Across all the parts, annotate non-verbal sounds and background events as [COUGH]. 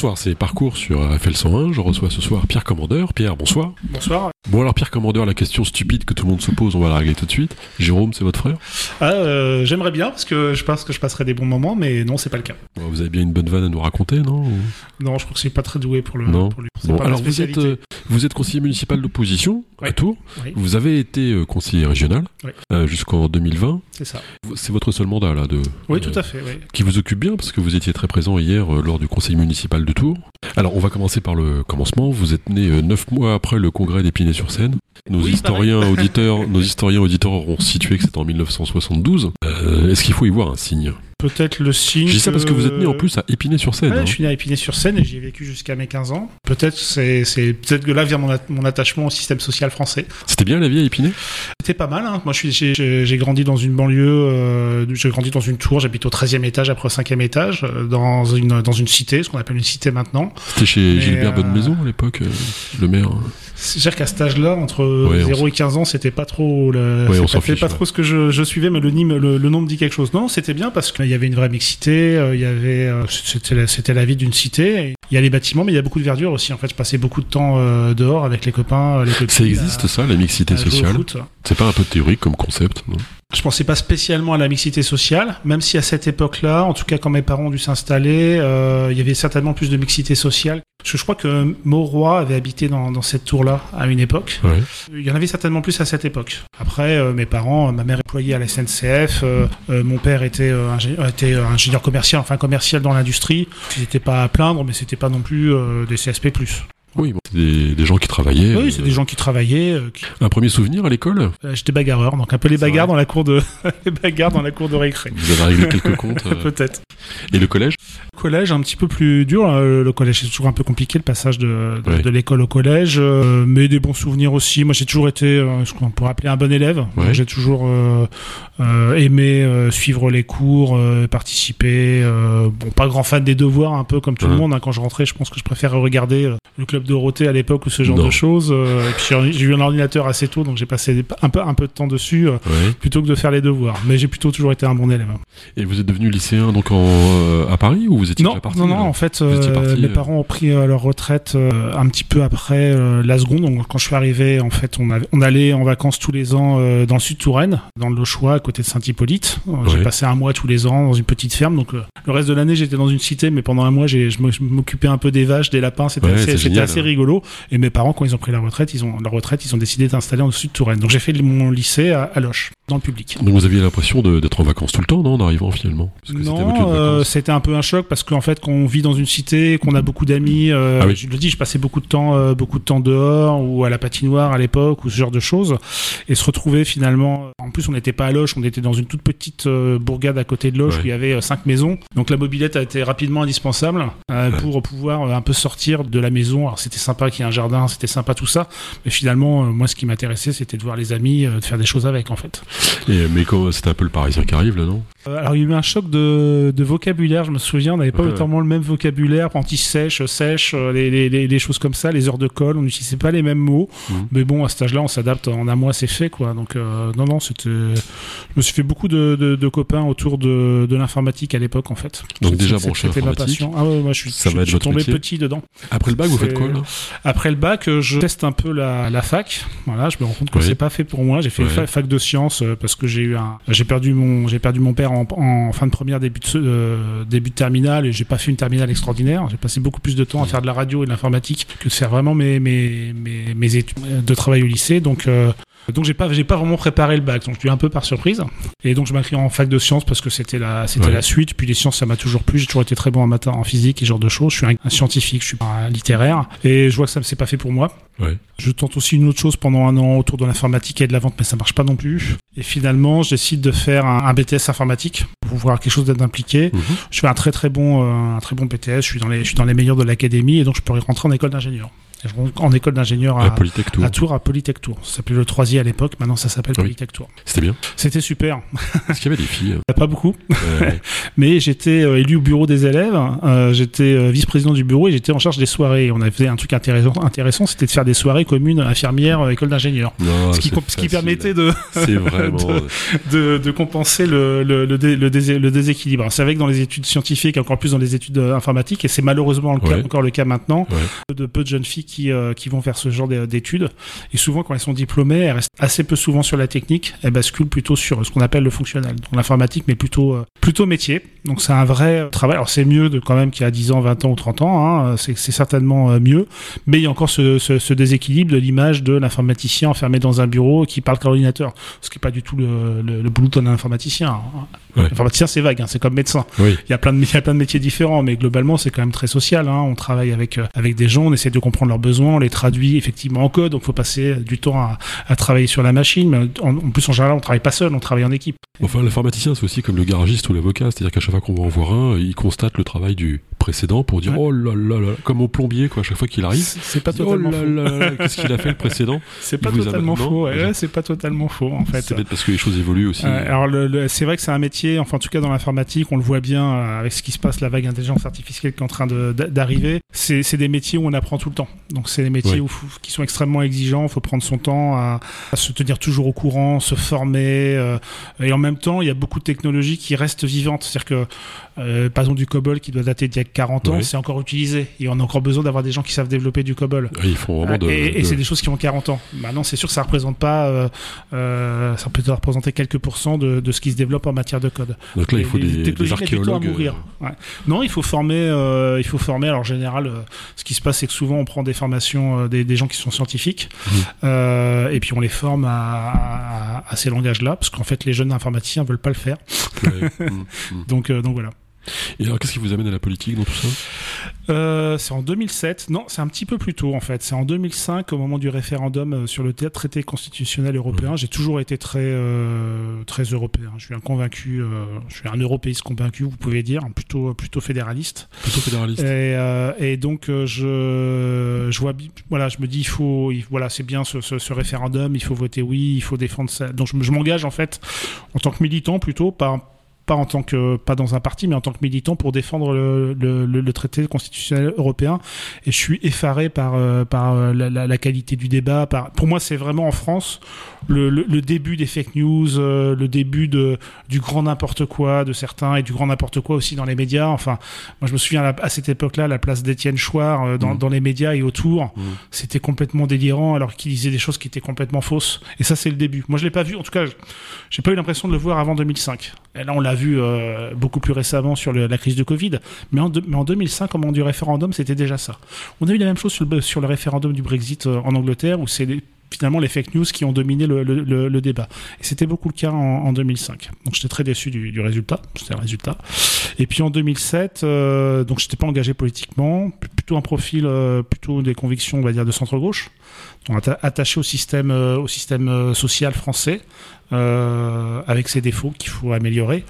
Bonsoir, c'est Parcours sur FL 101. Je reçois ce soir Pierre Commandeur. Pierre, bonsoir. Bonsoir. Bon alors Pierre Commandeur, la question stupide que tout le monde se pose, on va la régler tout de suite. Jérôme, c'est votre frère Ah, euh, j'aimerais bien parce que je pense que je passerai des bons moments, mais non, c'est pas le cas. Bon, Vous avez bien une bonne vanne à nous raconter, non Non, je crois que je suis pas très doué pour le. Non. Pour lui. Bon, alors vous êtes, euh, vous êtes conseiller municipal d'opposition à. Tours. Oui. Vous avez été euh, conseiller régional Oui. jusqu'en 2020. C'est ça. C'est votre seul mandat là de Oui, tout à fait. Qui vous occupe bien parce que vous étiez très présent hier lors du conseil municipal de Tours. Alors on va commencer par le commencement. Vous êtes né neuf mois après le congrès d'Épinay-sur-Seine. Nos Oui, historiens [LAUGHS] auditeurs, nos historiens auditeurs auront situé que c'était en 1972. Euh, Est-ce qu'il faut y voir un signe? Peut-être le signe. Je dis ça parce que vous êtes né en que- plus à Épinay-sur-Seine. Ouais, hein. je suis né à Épinay-sur-Seine et j'y ai vécu jusqu'à mes 15 ans. Peut-être c'est c'est peut-être que là vient mon, at- mon attachement au système social français. C'était bien la vie à Épinay? C'était pas mal. Hein. Moi, j'ai- grandi dans une banlieue. euh, j'ai grandi dans une tour. J'habite au 13e étage après au 5e étage euh, dans une dans une cité, ce qu'on appelle une cité maintenant. C'était chez Mais, Gilbert euh, Bonne-Maison à l'époque, euh, le maire. C'est-à-dire qu'à cet âge-là, entre Ouais, on 0 et 15 ans, c'était pas trop le, Ouais, on pas, fiche, pas trop ce que je, je suivais, mais le, le, le nom me dit quelque chose. Non, c'était bien parce qu'il y avait une vraie mixité, euh, il y avait, euh, c'était la, vie d'une cité. Il y a les bâtiments, mais il y a beaucoup de verdure aussi. En fait, je passais beaucoup de temps euh, dehors avec les copains, euh, les copines. Ça existe à- ça, la mixité sociale. C'est pas un peu théorique comme concept non Je pensais pas spécialement à la mixité sociale, même si à cette époque-là, en tout cas quand mes parents ont dû s'installer, euh, il y avait certainement plus de mixité sociale. Parce que je crois que Mauroy avait habité dans, dans cette tour-là à une époque. Ouais. Il y en avait certainement plus à cette époque. Après, euh, mes parents, euh, ma mère est employée à la SNCF, mon père était, ingé- était ingénieur commercial, enfin commercial dans l'industrie. C'était pas à plaindre, mais c'était pas non plus euh, des CSP+. Oui, des, des gens qui travaillaient. Oui, euh, c'est des gens qui travaillaient. euh, qui- Un premier souvenir à l'école? Euh, J'étais bagarreur, donc un peu les bagarres dans la cour de [LAUGHS] les bagarres dans la cour de récré. Vous avez réglé quelques [LAUGHS] comptes. euh, Peut-être. Et le collège? Collège un petit peu plus dur. euh, Le collège c'est toujours un peu compliqué le passage de, de, Ouais. de l'école au collège, euh, mais des bons souvenirs aussi. Moi j'ai toujours été euh, ce qu'on pourrait appeler un bon élève. Ouais. J'ai toujours euh, euh, aimé euh, suivre les cours, euh, participer. euh, bon, pas grand fan des devoirs, un peu comme tout le Ouais. monde. hein. Quand je rentrais, je pense que je préférais regarder euh, le club Dorothée à l'époque ou ce genre Non. de choses. euh, et puis j'ai eu un ordinateur assez tôt, donc j'ai passé un peu un peu de temps dessus euh, plutôt que de faire les devoirs. Mais j'ai plutôt toujours été un bon élève. Et vous êtes devenu lycéen donc en, euh, à Paris ou vous étiez Non, déjà parti non, non, en fait, parti, mes parents ont pris leur retraite un petit peu après la seconde. Donc, quand je suis arrivé, en fait, on, avait- on allait en vacances tous les ans dans le sud Touraine, dans le Lochois, à côté de Saint-Hippolyte. J'ai passé un mois tous les ans dans une petite ferme. Donc, le reste de l'année, j'étais dans une cité, mais pendant un mois, je m'occupais un peu des vaches, des lapins. C'était Ouais, assez, hein. Et mes parents, quand ils ont pris leur retraite, ils ont leur retraite, ils ont décidé d'installer en sud Touraine. Donc, j'ai fait mon lycée à, à Loche, dans le public. Donc vous aviez l'impression de- d'être en vacances tout le temps, non, en arrivant finalement? Parce que Non, de euh, c'était un peu un choc parce qu'en fait, quand on vit dans une cité, qu'on a beaucoup d'amis, euh, Ah oui. je le dis, je passais beaucoup de temps, euh, beaucoup de temps dehors ou à la patinoire à l'époque ou ce genre de choses, et se retrouver finalement. En plus, on n'était pas à Loche, on était dans une toute petite bourgade à côté de Loche Ouais. où il y avait cinq maisons. Donc la mobilette a été rapidement indispensable pour pouvoir un peu sortir de la maison. Alors c'était sympa qu'il y ait un jardin, c'était sympa tout ça, mais finalement, euh, moi, ce qui m'intéressait, c'était de voir les amis, euh, de faire des choses avec en fait. Et, mais comment- c'était un peu le parisien qui arrive là, non? Euh, alors il y a eu un choc de, de vocabulaire, je me souviens, on n'avait pas Ouais. autant le même vocabulaire, anti-sèche, sèche, euh, les, les, les, les choses comme ça, les heures de colle, on n'utilisait pas les mêmes mots, Mhm. mais bon, à cet âge-là, on s'adapte en un mois, c'est fait, quoi. Donc euh, non, non, c'était... Je me suis fait beaucoup de, de, de copains autour de, l'informatique à l'époque, en fait. Donc déjà branché C'était ma informatique. passion. Ah ouais, moi je suis, Ça je, va être je suis votre tombé métier. petit dedans. Après le bac, vous faites quoi C'est- là? Après le bac, euh, je teste un peu la, la fac. Voilà, je me rends compte que Oui. c'est pas fait pour moi. J'ai fait fac de sciences euh, parce que j'ai eu un, j'ai perdu mon, j'ai perdu mon père en, en fin de première, début de, euh, début de terminale et j'ai pas fait une terminale extraordinaire. J'ai passé beaucoup plus de temps à faire de la radio et de l'informatique que de faire vraiment mes mes mes, mes études de travail au lycée. Donc euh, donc j'ai pas j'ai pas vraiment préparé le bac. Donc je suis un peu par surprise. Et donc je m'inscris en fac de sciences parce que c'était la c'était Ouais. la suite. Puis les sciences ça m'a toujours plu. J'ai toujours été très bon en maths, en physique et ce genre de choses. Je suis un, un scientifique, je suis pas un littéraire et je vois que ça me c'est pas fait pour moi. Ouais. Je tente aussi une autre chose pendant un an autour de l'informatique et de la vente, mais ça marche pas non plus. Et finalement, je décide de faire un, un BTS informatique pour voir quelque chose d'impliqué. Mhm. Je fais un très très bon, euh, un très bon BTS. Je suis dans les, je suis dans les meilleurs de l'académie et donc je peux rentrer en école d'ingénieur. En école d'ingénieur À à, à Tours, à Polytech Tour. Ça s'appelait le troisième à l'époque, maintenant ça s'appelle Oui. Polytech Tour. C'était bien. C'était super. Est-ce qu'il y avait des filles [LAUGHS] Pas beaucoup, Euh, [LAUGHS] mais j'étais euh, élu au bureau des élèves, euh, j'étais euh, vice-président du bureau et j'étais en charge des soirées. On avait fait un truc intéressant, intéressant c'était de faire des soirées communes infirmières, euh, école d'ingénieurs. non, Ce qui, ce permettait de, [LAUGHS] vraiment. de, de compenser le, le, le, dé- le, désé- le déséquilibre. C'est vrai que dans les études scientifiques, encore plus dans les études euh, informatiques, et c'est malheureusement le cas, Ouais. encore le cas maintenant, Ouais. de peu de jeunes filles qui, euh, qui vont faire ce genre d'é- d'études. Et souvent, quand elles sont diplômées, elles restent assez peu souvent sur la technique, elles basculent plutôt sur ce qu'on appelle le fonctionnel, donc l'informatique, mais plutôt, euh, plutôt métier. Donc c'est un vrai travail. Alors c'est mieux de quand même qu'il y a 10 ans, 20 ans ou 30 ans, hein, c'est certainement euh, mieux, mais il y a encore ce, déséquilibre de l'image de l'informaticien enfermé dans un bureau qui parle qu'à l'ordinateur, ce qui n'est pas du tout le boulot d'un informaticien. hein. Ouais. Informaticien, c'est vague, hein, c'est comme médecin. Oui. Il y a plein de, il y a plein de métiers différents, mais globalement, c'est quand même très social. Hein. On travaille avec, euh, avec des gens, on essaie de comprendre leurs besoins, on les traduit effectivement en code, donc il faut passer du temps à, à travailler sur la machine. Mais en, en plus, en général, on travaille pas seul, on travaille en équipe. Enfin, l'informaticien, c'est aussi comme le garagiste ou l'avocat, c'est-à-dire qu'à chaque fois qu'on va en voir un, il constate le travail du précédent pour dire Ouais. oh là là là, comme au plombier, quoi, à chaque fois qu'il arrive. C'est pas oh totalement là faux. là là, qu'est-ce qu'il a fait le précédent [LAUGHS] C'est pas totalement faux. ouais, c'est pas totalement faux en fait. C'est peut-être parce que les choses évoluent aussi. Euh, alors le, le- c'est vrai que c'est un métier, enfin en tout cas dans l'informatique, on le voit bien euh, avec ce qui se passe, la vague intelligence artificielle qui est en train de- d'arriver. C'est c'est des métiers où on apprend tout le temps. Donc c'est des métiers où, qui sont extrêmement exigeants. Il faut prendre son temps à, à se tenir toujours au courant, se former. euh, et en même temps, il y a beaucoup de technologies qui restent vivantes. C'est-à-dire que euh, par exemple du COBOL qui doit dater d'il y a 40 ans, c'est encore utilisé. Et on a encore besoin d'avoir des gens qui savent développer du COBOL. De. et c'est des choses qui ont 40 ans. Maintenant, c'est sûr que ça représente pas, euh, euh, ça peut représenter quelques pourcents de, de ce qui se développe en matière de code. Donc là, il faut des, des temps à archéologues. mourir. euh, Ouais. Non, il faut former, euh, il faut former. Alors en général, euh, ce qui se passe, c'est que souvent on prend des formations euh, des, des gens qui sont scientifiques, euh, et puis on les forme à, à- à ces langages-là, parce qu'en fait, les jeunes informaticiens veulent pas le faire. ouais. Mm, mm. [LAUGHS] Donc, euh, donc voilà. Et alors, qu'est-ce qui vous amène à la politique dans tout ça? Euh, c'est en 2007. Non, c'est un petit peu plus tôt en fait. C'est en 2005 au moment du référendum euh, sur le traité constitutionnel européen. J'ai toujours été très euh, très européen. Je suis un convaincu. euh, je suis un européiste convaincu, vous pouvez dire, plutôt plutôt fédéraliste. Plutôt fédéraliste. Et, et donc je je vois voilà, je me dis il faut il- voilà c'est bien ce, ce, ce référendum. Il faut voter oui. Il faut défendre ça. Donc je, je m'engage en fait en tant que militant plutôt pas pas en tant que pas dans un parti mais en tant que militant pour défendre le, le, le- le traité constitutionnel européen. Et je suis effaré par euh, par euh, la, la- la qualité du débat par pour moi c'est vraiment en France le, début des fake news euh, le début de du grand n'importe quoi de certains et du grand n'importe quoi aussi dans les médias. Enfin moi je me souviens à, cette époque-là la place d'Étienne Chouard euh, dans, dans les médias et autour Mhm. c'était complètement délirant alors qu'il disait des choses qui étaient complètement fausses. Et ça c'est le début. Moi je l'ai pas vu en tout cas j'ai pas eu l'impression de le voir avant 2005 et là on l'a vu euh, beaucoup plus récemment sur la crise de Covid mais en, deux- mais en 2005 au moment du référendum c'était déjà ça. On a eu la même chose sur le, référendum du Brexit euh, en Angleterre où c'est finalement les fake news qui ont dominé le, débat. Et c'était beaucoup le cas en, en 2005 donc j'étais très déçu du, résultat. C'était le résultat. Et puis en 2007 euh, donc j'étais pas engagé politiquement. Plutôt un profil euh, plutôt des convictions on va dire de centre gauche attaché au système euh, au système euh, social français euh, avec ses défauts qu'il faut améliorer,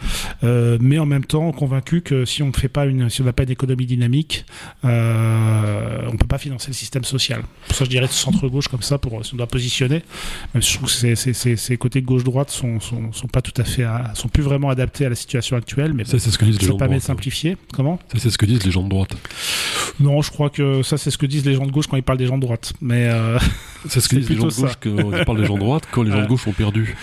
euh, mais en même temps convaincu que si on ne fait pas une, si on n'a pas une économie dynamique, euh, on peut pas financer le système social. Pour ça, je dirais centre gauche comme ça pour si on doit positionner. Même si je trouve que ces, ces, ces, ces côtés gauche droite sont, sont, sont pas tout à fait, à- sont plus vraiment adaptés à la situation actuelle, mais Ça, c'est ce que disent les gens de permet de droite. simplifier. Comment? Ça, c'est ce que disent les gens de droite. Non, je crois que ça c'est ce que disent les gens de gauche quand ils parlent des gens de droite. Mais [LAUGHS] C'est ce que disent les gens de gauche quand ils parlent des gens de droite, quand les gens de gauche ont perdu.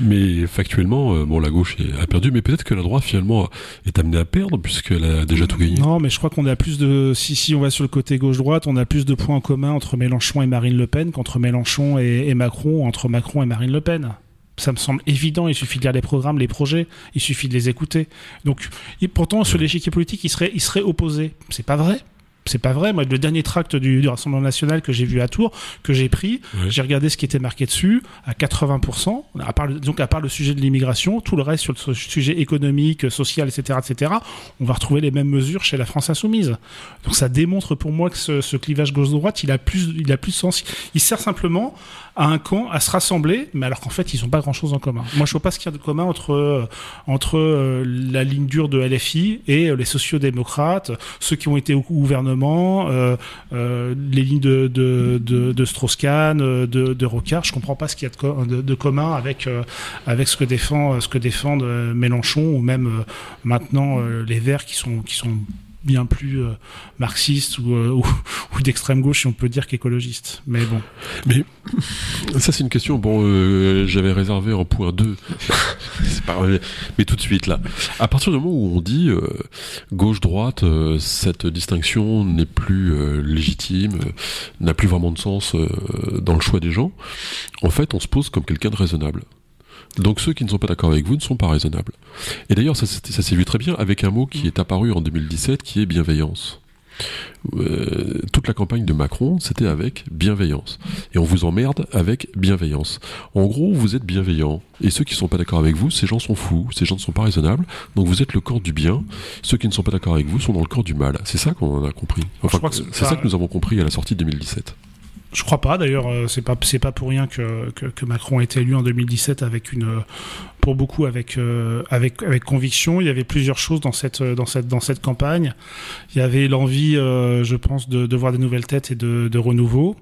Mais factuellement, euh, bon, la gauche a perdu, mais peut-être que la droite finalement est amenée à perdre puisqu'elle a déjà tout gagné. Non, mais je crois qu'on a plus de. Si, si on va sur le côté gauche-droite, on a plus de points en commun entre Mélenchon et Marine Le Pen qu'entre Mélenchon et, et Macron, entre Macron et Marine Le Pen. Ça me semble évident, il suffit de lire les programmes, les projets, il suffit de les écouter. Donc, et pourtant, sur l'échiquier politique, il serait, il serait opposé. C'est pas vrai. C'est pas vrai. Moi, le dernier tract du, du Rassemblement national que j'ai vu à Tours, que j'ai pris, j'ai regardé ce qui était marqué dessus, à 80%, à part le, donc à part le sujet de l'immigration, tout le reste sur le sujet économique, social, etc., etc., on va retrouver les mêmes mesures chez la France insoumise. Donc ça démontre pour moi que ce, ce clivage gauche-droite, il a plus, il a plus de sens. Il sert simplement à un camp à se rassembler, mais alors qu'en fait, ils n'ont pas grand-chose en commun. Moi, je vois pas ce qu'il y a de commun entre, euh, entre euh, la ligne dure de LFI et euh, les sociaux-démocrates, ceux qui ont été au gouvernement les lignes de, de, de, de Strauss-Kahn, de, de Rocard. Je comprends pas ce qu'il y a de, commun avec, avec ce que défend, défendent Mélenchon ou même maintenant les Verts qui sont bien plus euh, marxiste euh, [LAUGHS] ou, ou, d'extrême gauche, si on peut dire qu'écologiste. Mais bon. Mais ça, c'est une question. Bon, euh, j'avais réservé en point 2. [LAUGHS] mais tout de suite, là. À partir du moment où on dit gauche-droite, cette distinction n'est plus légitime, n'a plus vraiment de sens dans le choix des gens, en fait, on se pose comme quelqu'un de raisonnable. Donc ceux qui ne sont pas d'accord avec vous ne sont pas raisonnables. Et d'ailleurs, ça, s'est vu très bien avec un mot qui est apparu en 2017, qui est bienveillance. Euh, toute la campagne de Macron, c'était avec bienveillance. Et on vous emmerde avec bienveillance. En gros, vous êtes bienveillant. Et ceux qui ne sont pas d'accord avec vous, ces gens sont fous, ces gens ne sont pas raisonnables. Donc vous êtes le corps du bien. Ceux qui ne sont pas d'accord avec vous sont dans le corps du mal. C'est ça qu'on a compris. Enfin, c'est ça que nous avons compris à la sortie de 2017. Je crois pas. D'ailleurs, euh, c'est pas c'est pas pour rien que, que, Macron a été élu en 2017 avec une, pour beaucoup avec euh, avec avec conviction. Il y avait plusieurs choses dans cette dans cette dans cette campagne. Il y avait l'envie, euh, je pense, de, de, voir des nouvelles têtes et de, de renouveau.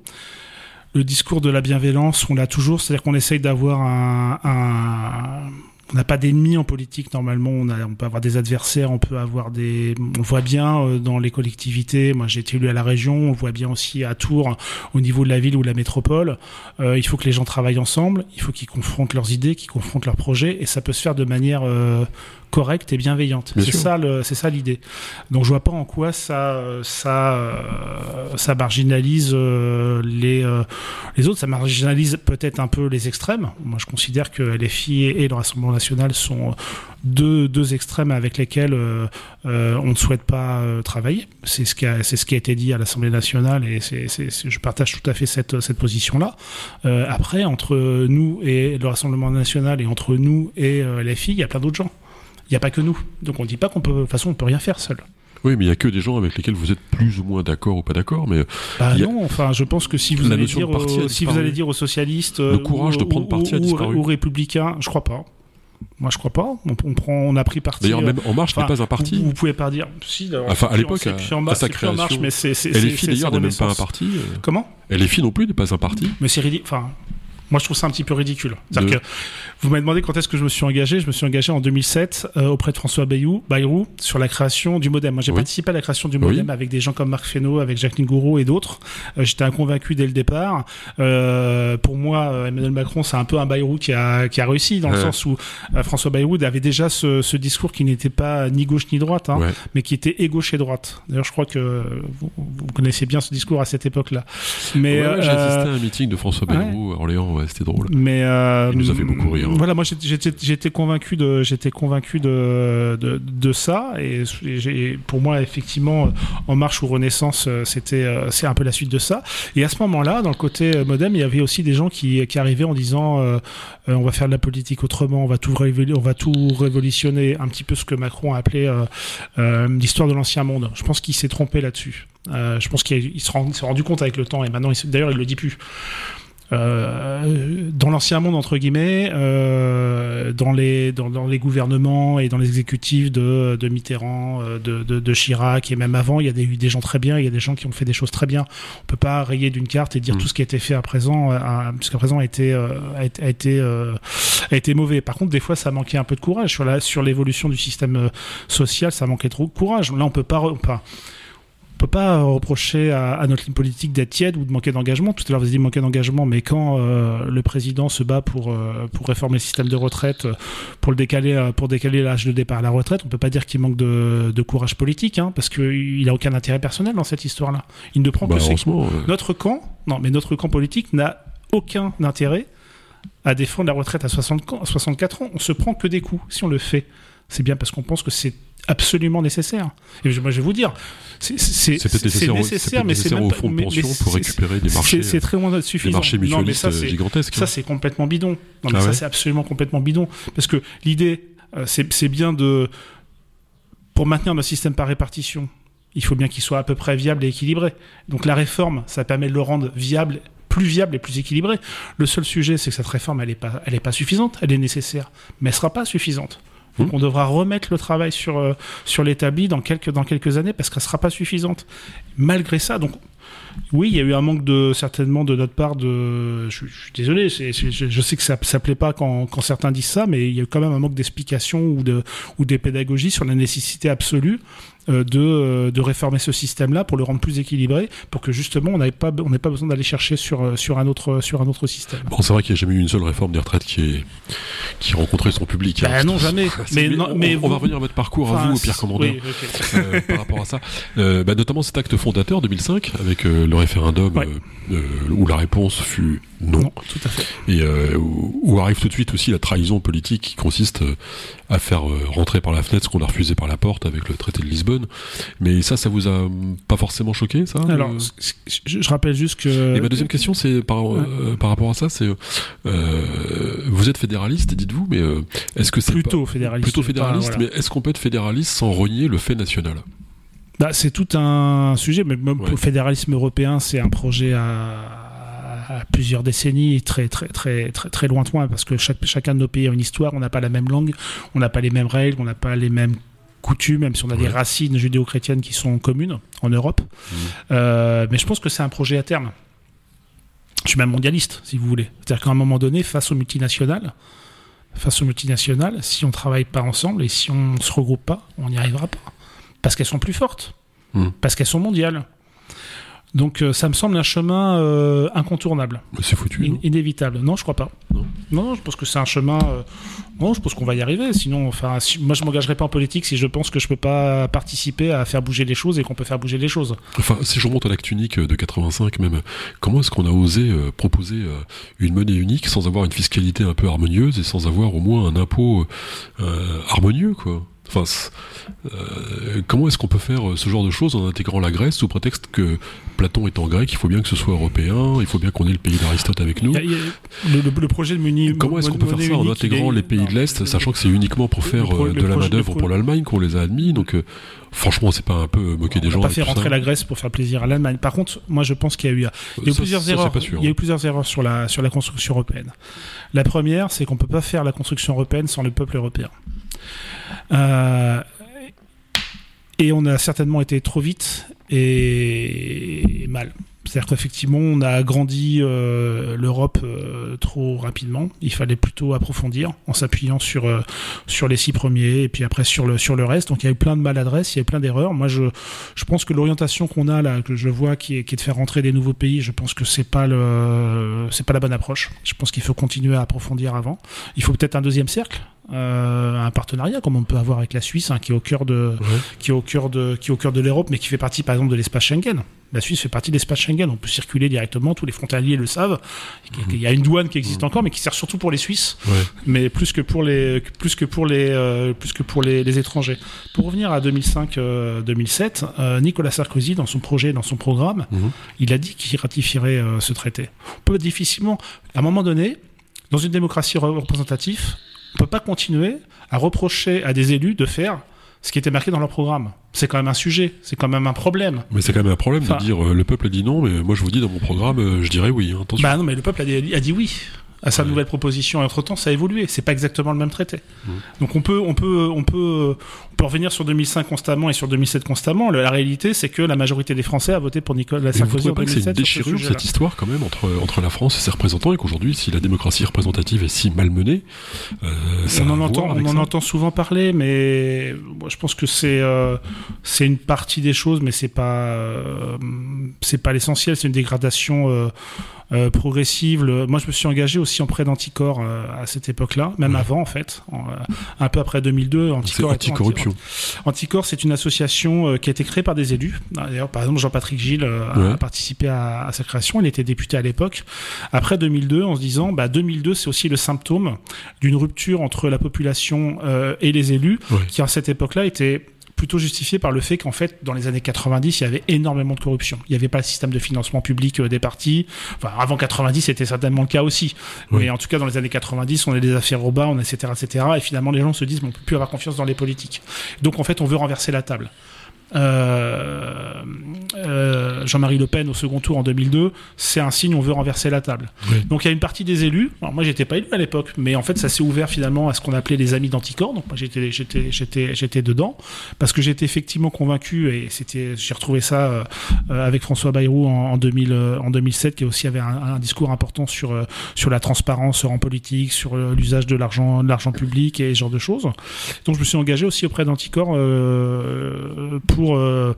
Le discours de la bienveillance, on l'a toujours, c'est-à-dire qu'on essaye d'avoir un, un on n'a pas d'ennemis en politique normalement. On, a, on, peut avoir des adversaires, on peut avoir des. On voit bien euh, dans les collectivités. Moi, j'ai été élu à la région. On voit bien aussi à Tours, au niveau de la ville ou de la métropole. Euh, il faut que les gens travaillent ensemble. Il faut qu'ils confrontent leurs idées, qu'ils confrontent leurs projets, et ça peut se faire de manière euh, correcte et bienveillante. C'est ça, c'est ça l'idée. Donc je vois pas en quoi ça, ça, euh, ça marginalise euh, les euh, les autres. Ça marginalise peut-être un peu les extrêmes. Moi, je considère que les filles et le Rassemblement national sont deux, deux extrêmes avec lesquels on ne souhaite pas travailler. C'est ce qui a, c'est ce qui a été dit à l'Assemblée nationale et c'est, je partage tout à fait cette, cette position-là. après, entre nous et le Rassemblement national et entre nous et les filles, il y a plein d'autres gens. Il n'y a pas que nous. Donc on ne dit pas qu'on peut, de toute façon, on peut rien faire seul. Oui, mais il n'y a que des gens avec lesquels vous êtes plus ou moins d'accord ou pas d'accord. Mais bah non, enfin, je pense que si vous, allez dire, si vous allez dire aux socialistes, le courage de prendre parti ou, aux républicains, je crois pas. Moi, je crois pas. On, prend, on a pris parti. D'ailleurs, même En Marche n'est pas un parti. Vous, ne pouvez pas dire. Si, enfin, à l'époque, à, sa création. Marche, mais c'est, filles d'ailleurs n'est même pas un parti. Euh. Comment? Filles non plus n'est pas un parti. Mais c'est ridicule. Enfin, moi, je trouve ça un petit peu ridicule. cest que vous m'avez demandé quand est-ce que je me suis engagé. Je me suis engagé en 2007 euh, auprès de François Bayrou, Bayrou sur la création du modem. Moi, j'ai participé à la création du modem avec des gens comme Marc Fesneau, avec Jacqueline Gouraud et d'autres. Euh, J'étais inconvaincu dès le départ. Euh, pour moi, euh, Emmanuel Macron, c'est un peu un Bayrou qui a, qui a réussi dans le sens où euh, François Bayrou avait déjà ce, ce discours qui n'était pas ni gauche ni droite, hein, mais qui était et gauche et droite. D'ailleurs, je crois que vous, vous, connaissez bien ce discours à cette époque-là. Mais j'ai assisté à un meeting de François Bayrou à Orléans c'était drôle. Mais euh, il nous a fait beaucoup rire. Voilà, moi j'étais convaincu de j'étais convaincu de, de, de ça et, pour moi effectivement En Marche ou Renaissance euh, c'était euh, c'est un peu la suite de ça. Et à ce moment-là, dans le côté euh, modem, il y avait aussi des gens qui, qui arrivaient en disant euh, on va faire de la politique autrement, on va tout on va tout révolutionner, un petit peu ce que Macron a appelé l'histoire de l'ancien monde. Je pense qu'il s'est trompé là-dessus. je pense qu'il s'est rendu compte avec le temps et maintenant d'ailleurs il le dit plus. Euh, dans l'ancien monde entre guillemets, euh, dans les dans, dans, les gouvernements et dans les exécutifs de, de Mitterrand, euh, de, de, de, Chirac et même avant, il y a des, des gens très bien, il y a des gens qui ont fait des choses très bien. On peut pas rayer d'une carte et dire mm. tout ce qui a été fait à présent, jusqu'à présent a été a été a été, a été mauvais. Par contre, des fois, ça manquait un peu de courage sur la sur l'évolution du système social, ça manquait trop de courage. Là, on peut pas, pas peut pas reprocher à, notre ligne politique d'être tiède ou de manquer d'engagement. Tout à l'heure, vous avez dit manquer d'engagement, mais quand euh, le président se bat pour, euh, pour réformer le système de retraite, euh, pour le décaler, pour décaler l'âge de départ à la retraite, on peut pas dire qu'il manque de, de, courage politique, hein, parce qu'il a aucun intérêt personnel dans cette histoire-là. Il ne prend bah, que notre camp. Non, mais notre camp politique n'a aucun intérêt à défendre la retraite à 60, 64 ans. On se prend que des coups si on le fait. C'est bien parce qu'on pense que c'est absolument nécessaire. Et moi, je vais vous dire, c'est nécessaire, nécessaire mais c'est au fond de pension pour récupérer des marchés. C'est très loin d'être suffisant. Des marchés non, ça, gigantesques. Ça, c'est complètement bidon. Non, mais ah ça, c'est absolument complètement bidon. Parce que l'idée, euh, c'est bien de. Pour maintenir notre système par répartition, il faut bien qu'il soit à peu près viable et équilibré. Donc la réforme, ça permet de le rendre viable plus viable et plus équilibré. Le seul sujet, c'est que cette réforme, elle n'est pas, elle est pas suffisante, elle est nécessaire, mais elle sera pas suffisante. Donc on devra remettre le travail sur, euh, sur l'établi dans quelques, dans quelques années parce qu'elle ne sera pas suffisante. Malgré ça, donc oui, il y a eu un manque de certainement de notre part de. Je, je suis désolé, je, sais que ça, ça plaît pas quand, quand certains disent ça, mais il y a eu quand même un manque d'explication ou de ou des pédagogies sur la nécessité absolue de euh, de réformer ce système-là pour le rendre plus équilibré, pour que justement on n'ait pas on pas besoin d'aller chercher sur euh, sur un autre sur un autre système. Bon, c'est vrai qu'il n'y a jamais eu une seule réforme des retraites qui est qui rencontrait son public. Bah hein. non, jamais. [LAUGHS] Mais, non, on, mais on vous- va revenir à votre parcours à enfin, vous, Pierre Commandeur, oui, euh, par rapport à ça. Euh, bah, notamment cet acte fondateur 2005 avec euh, le référendum Ouais. euh, euh, où la réponse fut non. Non, tout à fait. Et euh, où, arrive tout de suite aussi la trahison politique qui consiste euh, à faire euh, rentrer par la fenêtre ce qu'on a refusé par la porte avec le traité de Lisbonne. Mais ça, ça vous a pas forcément choqué, ça Alors, je, je rappelle juste que. et ma deuxième question, c'est par, euh, par rapport à ça, c'est euh, vous êtes fédéraliste, dites-vous, mais est-ce que c'est plutôt pas- fédéraliste. plutôt pas- fédéraliste, voilà. mais est-ce qu'on peut être fédéraliste sans renier le fait national? Bah, c'est tout un sujet, mais même Ouais. le fédéralisme européen, c'est un projet à, à plusieurs décennies, très très très très très lointain, parce que chaque, chacun de nos pays a une histoire. On n'a pas la même langue, on n'a pas les mêmes règles, on n'a pas les mêmes coutumes, même si on a des racines judéo-chrétiennes qui sont communes en Europe. Mhm. Euh, mais je pense que c'est un projet à terme. Je suis même mondialiste, si vous voulez. C'est-à-dire qu'à un moment donné, face aux multinationales, face aux multinationales, si on travaille pas ensemble et si on se regroupe pas, on n'y arrivera pas. Parce qu'elles sont plus fortes. Mhm. Parce qu'elles sont mondiales. Donc euh, ça me semble un chemin euh, incontournable, Mais C'est foutu. in- non inévitable. Non, je crois pas. Non. non, je pense que c'est un chemin. euh, Non, je pense qu'on va y arriver. Sinon, enfin, si- moi, je m'engagerai pas en politique si je pense que je peux pas participer à faire bouger les choses et qu'on peut faire bouger les choses. Enfin, si je remonte à l'acte unique de 85 même, comment est-ce qu'on a osé euh, proposer euh, une monnaie unique sans avoir une fiscalité un peu harmonieuse et sans avoir au moins un impôt euh, harmonieux, quoi? Enfin, euh, comment est-ce qu'on peut faire euh, ce genre de choses en intégrant la Grèce sous prétexte que Platon étant grec, il faut bien que ce soit européen, il faut bien qu'on ait le pays d'Aristote avec nous? A- a- le, projet de Muni. Comment est-ce qu'on peut faire ça en intégrant est- les pays de l'Est, sachant que c'est uniquement pour faire pro- euh, de la main-d'œuvre pour l'Allemagne qu'on les a admis Donc, euh, franchement, c'est pas un peu moquer des on gens n'a pas fait rentrer la Grèce pour faire plaisir à l'Allemagne. Par contre, moi, je pense qu'il y a eu, il y a eu Ça, plusieurs ça, c'est erreurs. pas sûr, il y a eu plusieurs erreurs sur la sur la construction européenne. La première, c'est qu'on peut pas faire la construction européenne sans le peuple européen. Euh, et on a certainement été trop vite et, mal. C'est-à-dire qu'effectivement, on a agrandi euh, l'Europe euh, trop rapidement. Il fallait plutôt approfondir en s'appuyant sur sur les six premiers et puis après sur le sur le reste. Donc il y a eu plein de maladresses, il y a eu plein d'erreurs. Moi, je je pense que l'orientation qu'on a là, que je vois, qui est, de faire rentrer des nouveaux pays, je pense que c'est pas pas la bonne approche. Je pense qu'il faut continuer à approfondir avant. Il faut peut-être un deuxième cercle. Euh, un partenariat comme on peut avoir avec la Suisse hein, qui est au cœur de qui est au cœur de qui est au cœur de l'Europe mais qui fait partie par exemple de l'espace Schengen. La Suisse fait partie de l'espace Schengen, on peut circuler directement, tous les frontaliers le savent. Il y a une douane qui existe encore mais qui sert surtout pour les Suisses Ouais. mais plus que pour les plus que pour les euh, plus que pour les, les étrangers. Pour revenir à 2005 euh, 2007, Nicolas Sarkozy dans son projet dans son programme, Mhm. il a dit qu'il ratifierait ce traité. On peut difficilement à un moment donné dans une démocratie re- représentative, on peut pas continuer à reprocher à des élus de faire ce qui était marqué dans leur programme. C'est quand même un sujet, c'est quand même un problème. Mais c'est quand même un problème Enfin- de dire euh, le peuple a dit non, mais moi je vous dis dans mon programme, euh, je dirais oui. hein. Bah non, mais le peuple a dit, a dit oui à sa Ouais. nouvelle proposition. Et entre-temps, ça a évolué. C'est pas exactement le même traité. Mhm. Donc on peut, on peut, on peut, on peut revenir sur 2005 constamment et sur 2007 constamment. La réalité, c'est que la majorité des Français a voté pour Nicolas Sarkozy en pas que c'est une 2007 ce déchirure cette histoire quand même entre, entre la France et ses représentants et qu'aujourd'hui, si la démocratie représentative est si malmenée, euh, ça on en entend, on en ça. entend souvent parler, mais moi, je pense que c'est euh, c'est une partie des choses, mais c'est pas euh, c'est pas l'essentiel. C'est une dégradation euh, progressive. Le- moi, je me suis engagé aussi en prêt d'anticorps euh, à cette époque-là, même Ouais. avant en fait, en, euh, un peu après 2002. C'est Anticorps, anticorruption. Anticorps, c'est une association euh, qui a été créée par des élus. D'ailleurs, par exemple, Jean-Patrick Gilles euh, a- Ouais. a participé à, à sa création. Il était député à l'époque. Après 2002, en se disant, bah 2002, c'est aussi le symptôme d'une rupture entre la population euh, et les élus, Ouais. qui à cette époque-là était plutôt justifié par le fait qu'en fait, dans les années 90, il y avait énormément de corruption. Il n'y avait pas le système de financement public euh, des partis. Enfin, avant 90, c'était certainement le cas aussi. Oui. Mais en tout cas, dans les années 90, on a des affaires au bas, on a etc., etc. Et finalement, les gens se disent, mais on peut plus avoir confiance dans les politiques. Donc, en fait, on veut renverser la table. Euh, euh, Jean-Marie Le Pen au second tour en 2002, c'est un signe on veut renverser la table. Oui. Donc il y a une partie des élus. Alors moi j'étais pas élu à l'époque, mais en fait ça s'est ouvert finalement à ce qu'on appelait les amis d'Anticor. Donc moi j'étais j'étais j'étais j'étais dedans parce que j'étais effectivement convaincu et c'était j'ai retrouvé ça euh, avec François Bayrou en, en 2000 euh, en 2007 qui aussi avait un, un discours important sur sur la transparence en politique, sur l'usage de l'argent de l'argent public et ce genre de choses. Donc je me suis engagé aussi auprès d'Anticor euh, pour euh,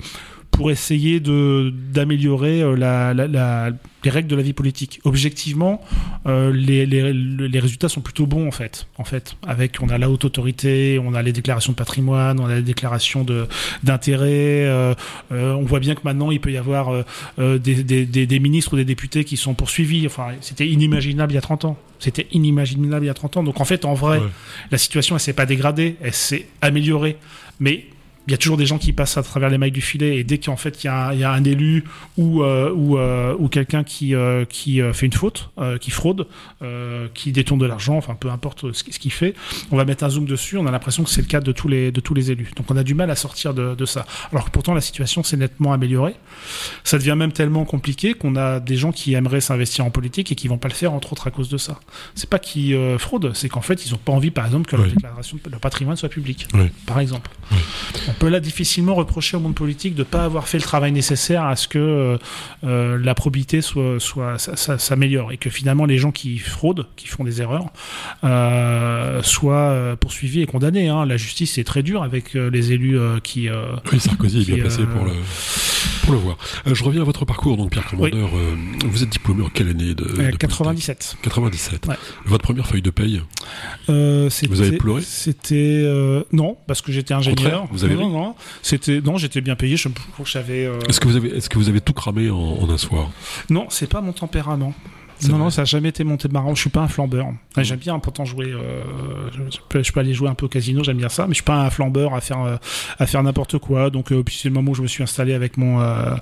pour essayer de d'améliorer euh, la, la, la- les règles de la vie politique. Objectivement, euh, les, les, les résultats sont plutôt bons en fait. En fait, avec on a la haute autorité, on a les déclarations de patrimoine, on a les déclarations de d'intérêt. euh, euh, on voit bien que maintenant il peut y avoir des, des, des, des ministres ou des députés qui sont poursuivis. Enfin, c'était inimaginable il y a 30 ans. C'était inimaginable il y a 30 ans. Donc en fait, en vrai, Ouais. la situation elle s'est pas dégradée, elle s'est améliorée, mais il y a toujours des gens qui passent à travers les mailles du filet et dès qu'en fait il y, a un- il y a un élu ou euh, ou, euh, ou quelqu'un qui euh, qui fait une faute, qui fraude, qui détourne de l'argent, enfin peu importe ce, qui- ce qu'il fait, on va mettre un zoom dessus. On a l'impression que c'est le cas de tous les de tous les élus. Donc on a du mal à sortir de, de ça. Alors que pourtant la situation s'est nettement améliorée. Ça devient même tellement compliqué qu'on a des gens qui aimeraient s'investir en politique et qui vont pas le faire entre autres à cause de ça. C'est pas qu'ils fraudent, c'est qu'en fait ils ont pas envie par exemple que leur Oui. déclaration de leur patrimoine soit publique. Oui. Par exemple. Oui. On peut là difficilement reprocher au monde politique de ne pas avoir fait le travail nécessaire à ce que euh, euh, la probité soit, soit, s'améliore et que finalement les gens qui fraudent, qui font des erreurs, euh, soient poursuivis et condamnés. hein. La justice est très dure avec les élus qui. Oui, Sarkozy est bien Qui, placé pour le, pour le voir. Euh, je reviens à votre parcours, donc Pierre Commandeur. euh, vous êtes diplômé en quelle année de, euh, de 97. Polytech 97. Ouais. Votre première feuille de paye? Euh, Vous avez pleuré C'était euh, non parce que j'étais ingénieur. Vous avez non, ri non, non. C'était non, j'étais bien payé. Je euh, Est-ce que vous avez, est-ce que vous avez tout cramé en, en un soir? Non, c'est pas mon tempérament. Non, non, ça a jamais été mon tempérament. Je suis pas un flambeur. Ouais, J'aime bien pourtant jouer. euh, je, peux, je peux aller jouer un peu au casino, j'aime bien ça, mais je suis pas un flambeur à faire euh, à faire n'importe quoi. Donc, euh, puis c'est le moment où je me suis installé avec mon euh,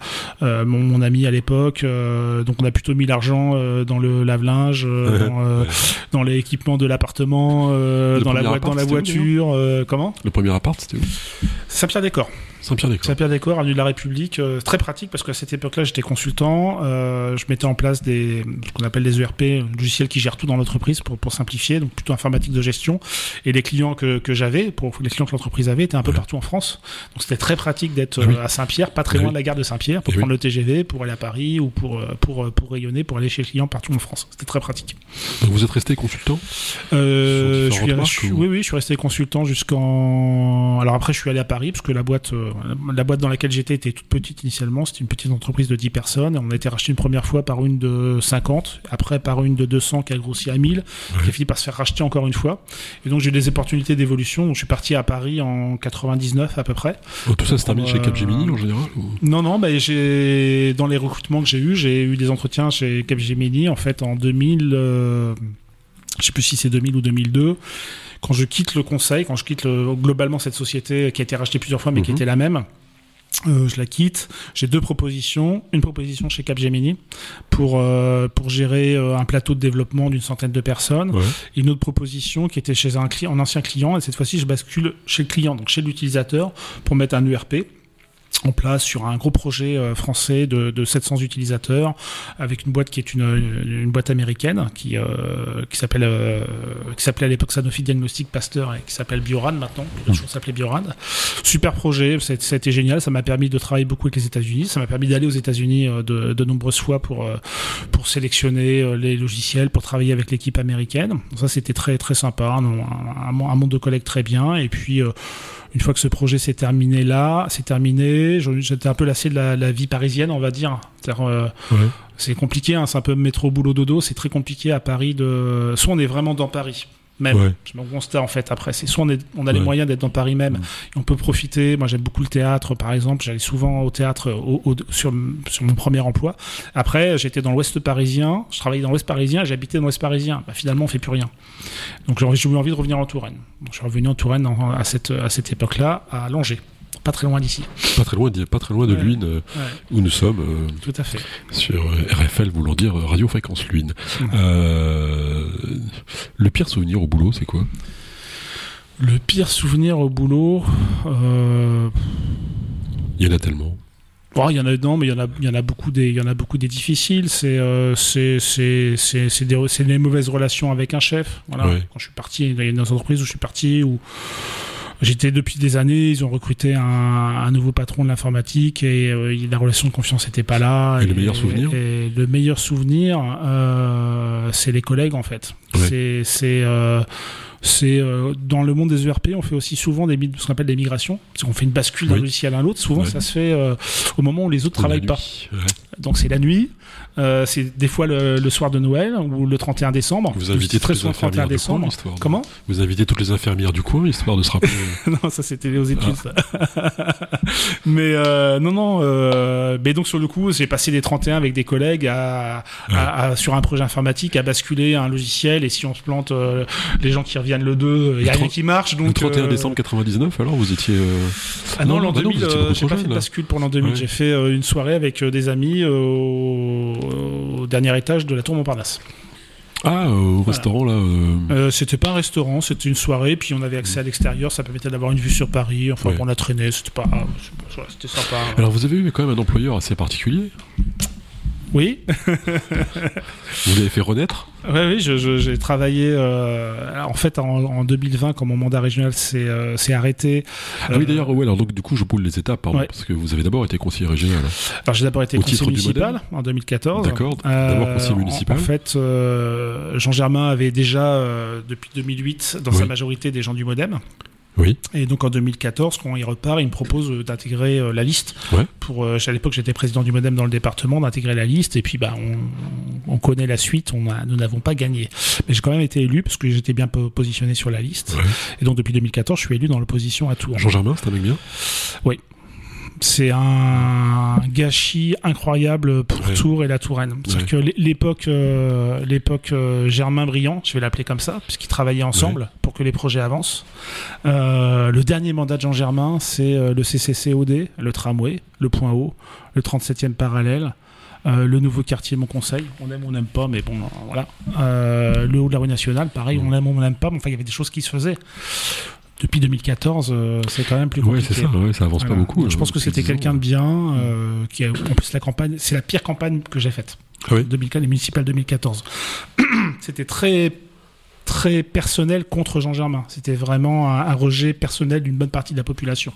euh, mon, mon ami à l'époque. euh, donc, on a plutôt mis l'argent euh, dans le lave-linge, euh, [LAUGHS] dans, dans l'équipement de l'appartement, euh, dans la dans la voiture. euh, comment? Le premier appart, c'était où? Saint-Pierre-des-Corps. Saint-Pierre-des-Corps. Saint-Pierre-des-Corps, avenue de la République, euh, très pratique parce qu'à cette époque-là, j'étais consultant. euh, je mettais en place des ce qu'on appelle des ERP, un logiciel qui gère tout dans l'entreprise pour, pour simplifier, donc plutôt informatique de gestion. Et les clients que, que j'avais, pour les clients que l'entreprise avait, étaient un peu Ouais. partout en France. Donc c'était très pratique d'être Ah oui. euh, à Saint-Pierre, pas très Ah loin oui. de la gare de Saint-Pierre, pour Eh prendre oui. le TGV, pour aller à Paris ou pour pour pour rayonner, pour aller chez le client partout en France. C'était très pratique. Donc vous êtes resté consultant Euh, je suis, je ou- oui, oui, je suis resté consultant jusqu'en. Alors après, je suis allé à Paris parce que la boîte, la boîte dans laquelle j'étais était toute petite initialement. C'était une petite entreprise de 10 personnes. On a été racheté une première fois par une de 50, après par une de 200 qui a grossi à 1000, qui a fini par se faire racheter encore une fois. Et donc j'ai eu des opportunités d'évolution. Donc je suis parti à Paris en 99 à peu près. Oh, Tout ça se termine Euh, chez Capgemini en général ou- Non, non, bah, j'ai dans les recrutements que j'ai eu, j'ai eu des entretiens chez Capgemini en fait en 2000, euh, je sais plus si c'est 2000 ou 2002. Quand je quitte le conseil, quand je quitte le- globalement cette société qui a été rachetée plusieurs fois mais qui Mhm. était la même. euh, je la quitte. J'ai deux propositions. Une proposition chez Capgemini pour euh, pour gérer euh, un plateau de développement d'une centaine de personnes. Ouais. Et une autre proposition qui était chez un, client, un ancien client. Et cette fois-ci, je bascule chez le client, donc chez l'utilisateur, pour mettre un ERP en place sur un gros projet euh, français de, de 700 utilisateurs avec une boîte qui est une, une boîte américaine qui euh, qui s'appelle euh, qui s'appelait à l'époque Sanofi Diagnostic Pasteur et qui s'appelle Biorad maintenant. Qui toujours s'appelait Biorad super projet ça a été génial. Ça m'a permis de travailler beaucoup avec les États-Unis. Ça m'a permis d'aller aux États-Unis euh, de, de nombreuses fois pour euh, pour sélectionner les logiciels pour travailler avec l'équipe américaine. Ça c'était très très sympa. Un, un, un monde de collègues très bien. Et puis euh, une fois que ce projet s'est terminé là, c'est terminé. J'étais un peu lassé de la, la vie parisienne, on va dire. Euh, Ouais. c'est compliqué, hein, c'est un peu métro boulot dodo. C'est très compliqué à Paris de. Soit on est vraiment dans Paris. Même, Ouais. c'est mon constat en fait. Après, c'est soit on, est, on a les moyens d'être dans Paris même, Mm. et on peut profiter. Moi, j'aime beaucoup le théâtre, par exemple. J'allais souvent au théâtre au- au- sur, sur mon premier emploi. Après, j'étais dans l'Ouest parisien. Je travaillais dans l'Ouest parisien. J'habitais dans l'Ouest parisien. Bah, finalement, on fait plus rien. Donc, j'ai eu envie de revenir en Touraine. Donc, je suis revenu en Touraine en- à cette à cette époque-là, à Langeais, pas très loin d'ici. Pas très loin, pas très loin de Ouais. Luynes, euh, Ouais, où nous sommes, euh, tout à fait. sur euh, RFL, voulant dire Radio Fréquence Luynes. Euh, le pire souvenir au boulot, c'est quoi? Le pire souvenir au boulot, Il y en a tellement. Oh, il y en a non, mais il y en a, il y en a beaucoup des, il y en a beaucoup des difficiles. C'est, euh, c'est, c'est, c'est, c'est des, c'est des mauvaises relations avec un chef. Voilà. Ouais. Quand je suis parti, il y a une entreprise où je suis parti où j'étais depuis des années. Ils ont recruté un, un nouveau patron de l'informatique et euh, la relation de confiance n'était pas là. Et le meilleur souvenir? Et le meilleur souvenir, euh, c'est les collègues en fait. Ouais. C'est, c'est euh, c'est euh, dans le monde des ERP, on fait aussi souvent des, ce qu'on appelle des migrations. Parce qu'on fait une bascule d'un Oui. logiciel à l'autre. Souvent, Ouais. ça se fait euh, au moment où les autres travaillent pas. Ouais. Donc c'est la nuit. Euh, c'est des fois le, le soir de Noël ou le 31 décembre. Vous invitez très souvent le 31 infirmières du coin, décembre. Comment? Vous invitez toutes les infirmières du coin, histoire de se rappeler. [LAUGHS] Non, ça c'était aux études. ça. [LAUGHS] mais euh, non, non. Euh, mais donc sur le coup, j'ai passé des 31 avec des collègues à, à- à- sur un projet informatique à basculer un logiciel et si on se plante, euh, les gens qui reviennent le 2, il y a rien 30 qui marche. Donc le 31 euh, décembre 99, alors vous étiez. euh, Ah non, l'an bah non, 2000, vous étiez euh, beaucoup j'ai pas fait de bascule pour l'an 2000. Ouais. J'ai fait euh, une soirée avec euh, des amis euh, au, au dernier étage de la tour Montparnasse. Ah, euh, au restaurant là. euh, Euh, c'était pas un restaurant, c'était une soirée, puis on avait accès à l'extérieur, ça permettait d'avoir une vue sur Paris. Enfin, Ouais. on a traîné, c'était pas, voilà, c'était sympa. Alors vous avez eu quand même un employeur assez particulier. Oui, [LAUGHS] Vous l'avez fait renaître. oui, oui, j'ai travaillé. euh, en fait, en, en 2020, quand mon mandat régional s'est euh, s'est arrêté. Ah oui euh, d'ailleurs, ouais, alors donc du coup je boule les étapes, pardon, Ouais. parce que vous avez d'abord été conseiller régional. Alors j'ai d'abord été Au conseiller municipal en 2014. D'accord, d'abord conseiller municipal. En, fait, Jean Germain avait déjà, depuis 2008, dans sa majorité des gens du Modem. Oui. Et donc en 2014, quand il repart, il me propose euh, d'intégrer euh, la liste. Ouais. Pour, euh, à l'époque, j'étais président du Modem dans le département, d'intégrer la liste. Et puis, bah, on, on connaît la suite. On a, nous n'avons pas gagné. Mais j'ai quand même été élu parce que j'étais bien po- positionné sur la liste. Ouais. Et donc depuis 2014, je suis élu dans l'opposition à Tours. Jean Germain, c'est un mec bien? C'est un gâchis incroyable pour Ouais. Tours et la Touraine. C'est-à-dire que l'é- l'époque, euh, l'époque euh, Germain Briand, je vais l'appeler comme ça, puisqu'ils travaillaient ensemble pour que les projets avancent. Euh, le dernier mandat de Jean Germain, c'est euh, le CCCOD, le tramway, le point haut, le 37e parallèle. euh, le nouveau quartier Mon Conseil, on aime ou on n'aime pas, mais bon, voilà. Euh, le haut de la rue nationale, pareil, on aime ou on n'aime pas, mais enfin, il y avait des choses qui se faisaient. Depuis 2014, euh, c'est quand même plus compliqué. c'est ça, ouais, ça avance Voilà. pas beaucoup. Je pense que c'était 10 quelqu'un de bien, euh, qui a, en plus la campagne, c'est la pire campagne que j'ai faite. Ah oui 2015, les municipales 2014. [CLEARS THROAT] c'était très très personnel contre Jean Germain. C'était vraiment un, un rejet personnel d'une bonne partie de la population.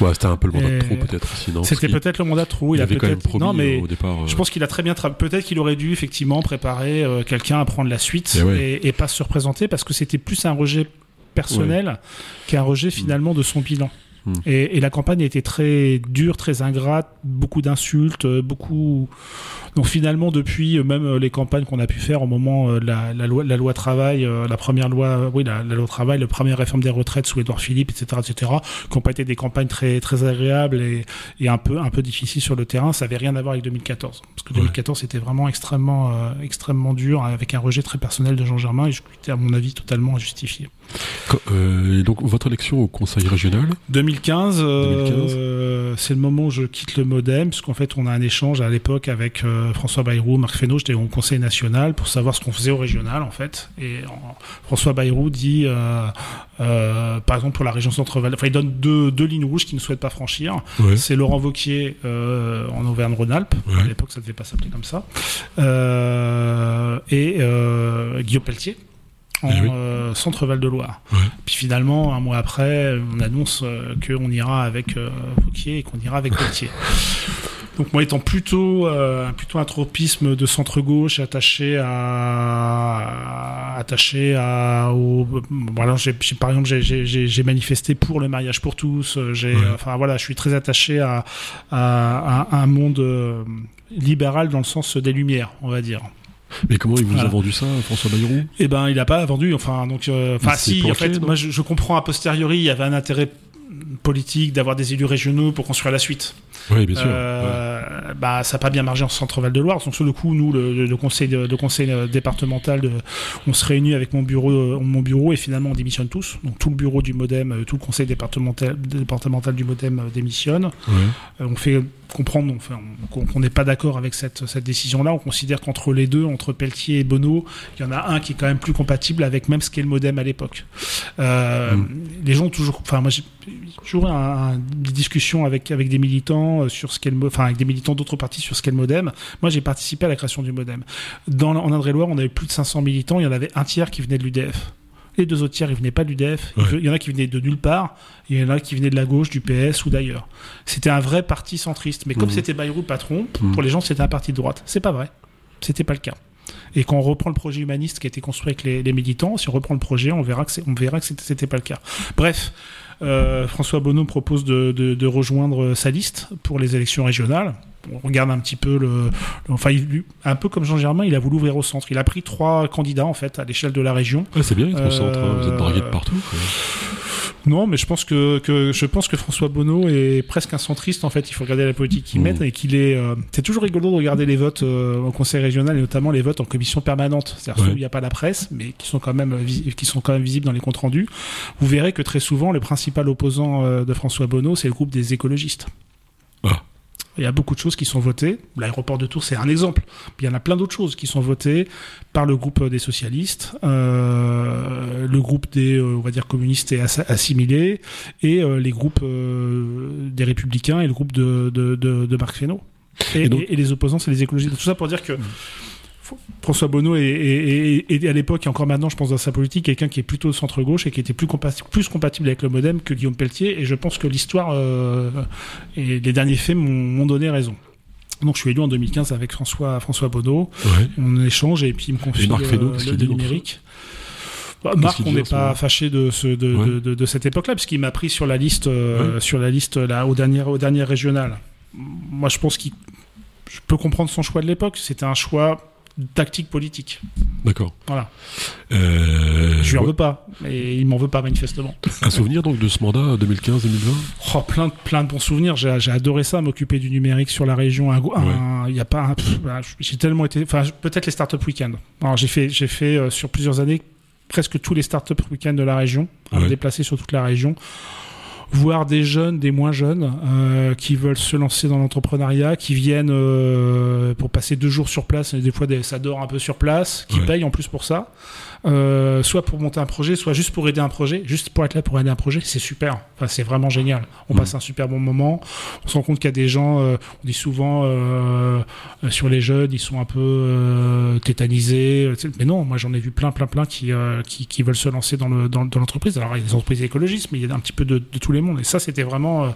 Ouais, c'était un peu le mandat de trop peut-être. C'était peut-être le mandat trop. Il, Il, a avait quand même promis Non, mais euh, au départ. euh, je pense qu'il a très bien travaillé. Peut-être qu'il aurait dû effectivement préparer euh, quelqu'un à prendre la suite Et et, ouais. et pas se représenter parce que c'était plus un rejet personnel qu'un rejet finalement de son bilan. Mm. Et, et la campagne a été très dure, très ingrate, beaucoup d'insultes, beaucoup. Donc finalement, depuis euh, même euh, les campagnes qu'on a pu faire au moment euh, de la, la loi, la loi travail, la première loi, oui, la, la loi travail, la première réforme des retraites sous Édouard Philippe, etc., etc., qui n'ont pas été des campagnes très très agréables et, et un peu un peu difficiles sur le terrain. Ça avait rien à voir avec 2014, parce que Ouais. 2014 c'était vraiment extrêmement euh, extrêmement dur, avec un rejet très personnel de Jean Germain et je était à mon avis totalement injustifié. quand- euh, et donc votre élection au conseil régional? 2015, euh, 2015. euh, c'est le moment où je quitte le modem, puisqu'en fait, on a un échange à l'époque avec François Bayrou, Marc Fesneau, j'étais au Conseil national pour savoir ce qu'on faisait au régional, en fait. Et en- François Bayrou dit, euh, euh, par exemple, pour la région Centre-Val, enfin, il donne deux, deux lignes rouges qu'il ne souhaite pas franchir. Ouais. C'est Laurent Vauquier euh, en Auvergne-Rhône-Alpes. Ouais. À l'époque, ça ne devait pas s'appeler comme ça. Euh, et euh, Guillaume Pelletier en Eh oui. euh, Centre-Val de Loire. Ouais. Puis finalement, un mois après, on annonce euh, qu'on ira avec euh, et qu'on ira avec [LAUGHS] Pelletier. Donc moi étant plutôt euh, plutôt un tropisme de centre gauche attaché à attaché à au voilà j'ai- par exemple j'ai- manifesté pour le mariage pour tous euh, j'ai Ouais. enfin voilà je suis très attaché à à, à un monde libéral dans le sens des lumières on va dire Mais comment il vous Voilà. a vendu ça, François Bayrou? Eh ben, il a pas vendu. Enfin, donc, euh, enfin, si. En fait, moi, je, je comprends a posteriori, il y avait un intérêt politique d'avoir des élus régionaux pour construire la suite. Oui, bien sûr. ouais. Euh, Bah, ça n'a pas bien marché en Centre-Val de Loire. Donc, sur le coup, nous, le, conseil, de- le conseil euh, départemental, de, on se réunit avec mon bureau, euh, mon bureau, et finalement, on démissionne tous. Donc, tout le bureau du MoDem, tout le conseil départemental, départemental du MoDem démissionne. Ouais. On fait comprendre enfin, qu'on n'est pas d'accord avec cette, cette décision-là. On considère qu'entre les deux, entre Pelletier et Bonneau, il y en a un qui est quand même plus compatible avec même ce qu'est le modem à l'époque. Euh, Mm. Les gens ont toujours, enfin moi, j'ai- toujours un, des discussions avec avec des militants sur ce qu'est le, enfin avec des militants d'autres partis sur ce qu'est le modem. Moi, j'ai participé à la création du modem. Dans en Indre-et-Loire, on avait plus de 500 militants. Il y en avait un tiers qui venait de l'UDF. Les deux autres tiers, ils venaient pas du DEF. Il y en a qui venaient de nulle part. Il y en a qui venaient de la gauche, du PS ou d'ailleurs. C'était un vrai parti centriste. Mais comme mmh. c'était Bayrou patron, mmh. pour les gens, c'était un parti de droite. C'est pas vrai. C'était pas le cas. Et quand on reprend le projet humaniste qui a été construit avec les, militants, si on reprend le projet, on verra que on verra que c'était pas le cas. Bref, euh, François Bonneau propose de, rejoindre sa liste pour les élections régionales. On regarde un petit peu le, enfin, un peu comme Jean Germain, il a voulu ouvrir au centre. Il a pris trois candidats en fait à l'échelle de la région. c'est bien au centre. Hein. Vous êtes dragué de euh, partout. Non, mais je pense que, que, je pense que François Bonneau est presque un centriste en fait. Il faut regarder la politique qu'il met mmh. et qu'il est. Euh, c'est toujours rigolo de regarder les votes euh, au Conseil régional et notamment les votes en commission permanente. C'est-à-dire où il n'y a pas la presse, mais qui sont quand même euh, qui sont quand même visibles dans les comptes rendus. Vous verrez que très souvent le principal opposant de François Bonneau, c'est le groupe des écologistes. Ah. Il y a beaucoup de choses qui sont votées. L'aéroport de Tours, c'est un exemple. Il y en a plein d'autres choses qui sont votées par le groupe des socialistes, euh, le groupe des, euh, on va dire, communistes et assimilés, et euh, les groupes euh, des républicains et le groupe de, de, de, de Marc Fesneau. Et, et, les opposants, c'est les écologistes. Tout ça pour dire que mmh. François Bonneau est, à l'époque et encore maintenant, je pense, dans sa politique, quelqu'un qui est plutôt centre-gauche et qui était plus, plus compatible avec le modem que Guillaume Pelletier. Et je pense que l'histoire euh, et les derniers faits m'ont donné raison. Donc je suis élu en 2015 avec François, François Bonneau. On échange et puis il me confie le, numérique. Bah, Marc, on n'est pas fâché de, ce, de, cette époque-là, puisqu'il m'a pris sur la liste, euh, sur la liste là, au dernier, au dernier régional. Moi, je pense qu'il, je peux comprendre son choix de l'époque. C'était un choix tactique politique. D'accord. Voilà. Euh, je lui en veux pas, mais il m'en veut pas manifestement. Un souvenir donc de ce mandat 2015-2020 oh, plein, plein de bons souvenirs. J'ai adoré ça, m'occuper du numérique sur la région. Il y a pas, bah, j'ai tellement été, enfin peut-être les startup week-end. Alors j'ai fait, j'ai fait euh, sur plusieurs années presque tous les startup week-end de la région, ouais. déplacé sur toute la région voir des jeunes, des moins jeunes, euh, qui veulent se lancer dans l'entrepreneuriat, qui viennent euh, pour passer deux jours sur place, et des fois ça dort un peu sur place, qui payent en plus pour ça. Euh, soit pour monter un projet, soit juste pour aider un projet, juste pour être là pour aider un projet, c'est super. Enfin, c'est vraiment génial. On mm. passe un super bon moment. On se rend compte qu'il y a des gens, euh, on dit souvent euh, sur les jeunes, ils sont un peu tétanisés. Mais non, moi j'en ai vu plein, plein, plein qui, qui, qui, veulent se lancer dans l'entreprise. Dans, Alors il y a des entreprises écologistes, mais il y a un petit peu de, de tous les mondes. Et ça, c'était vraiment,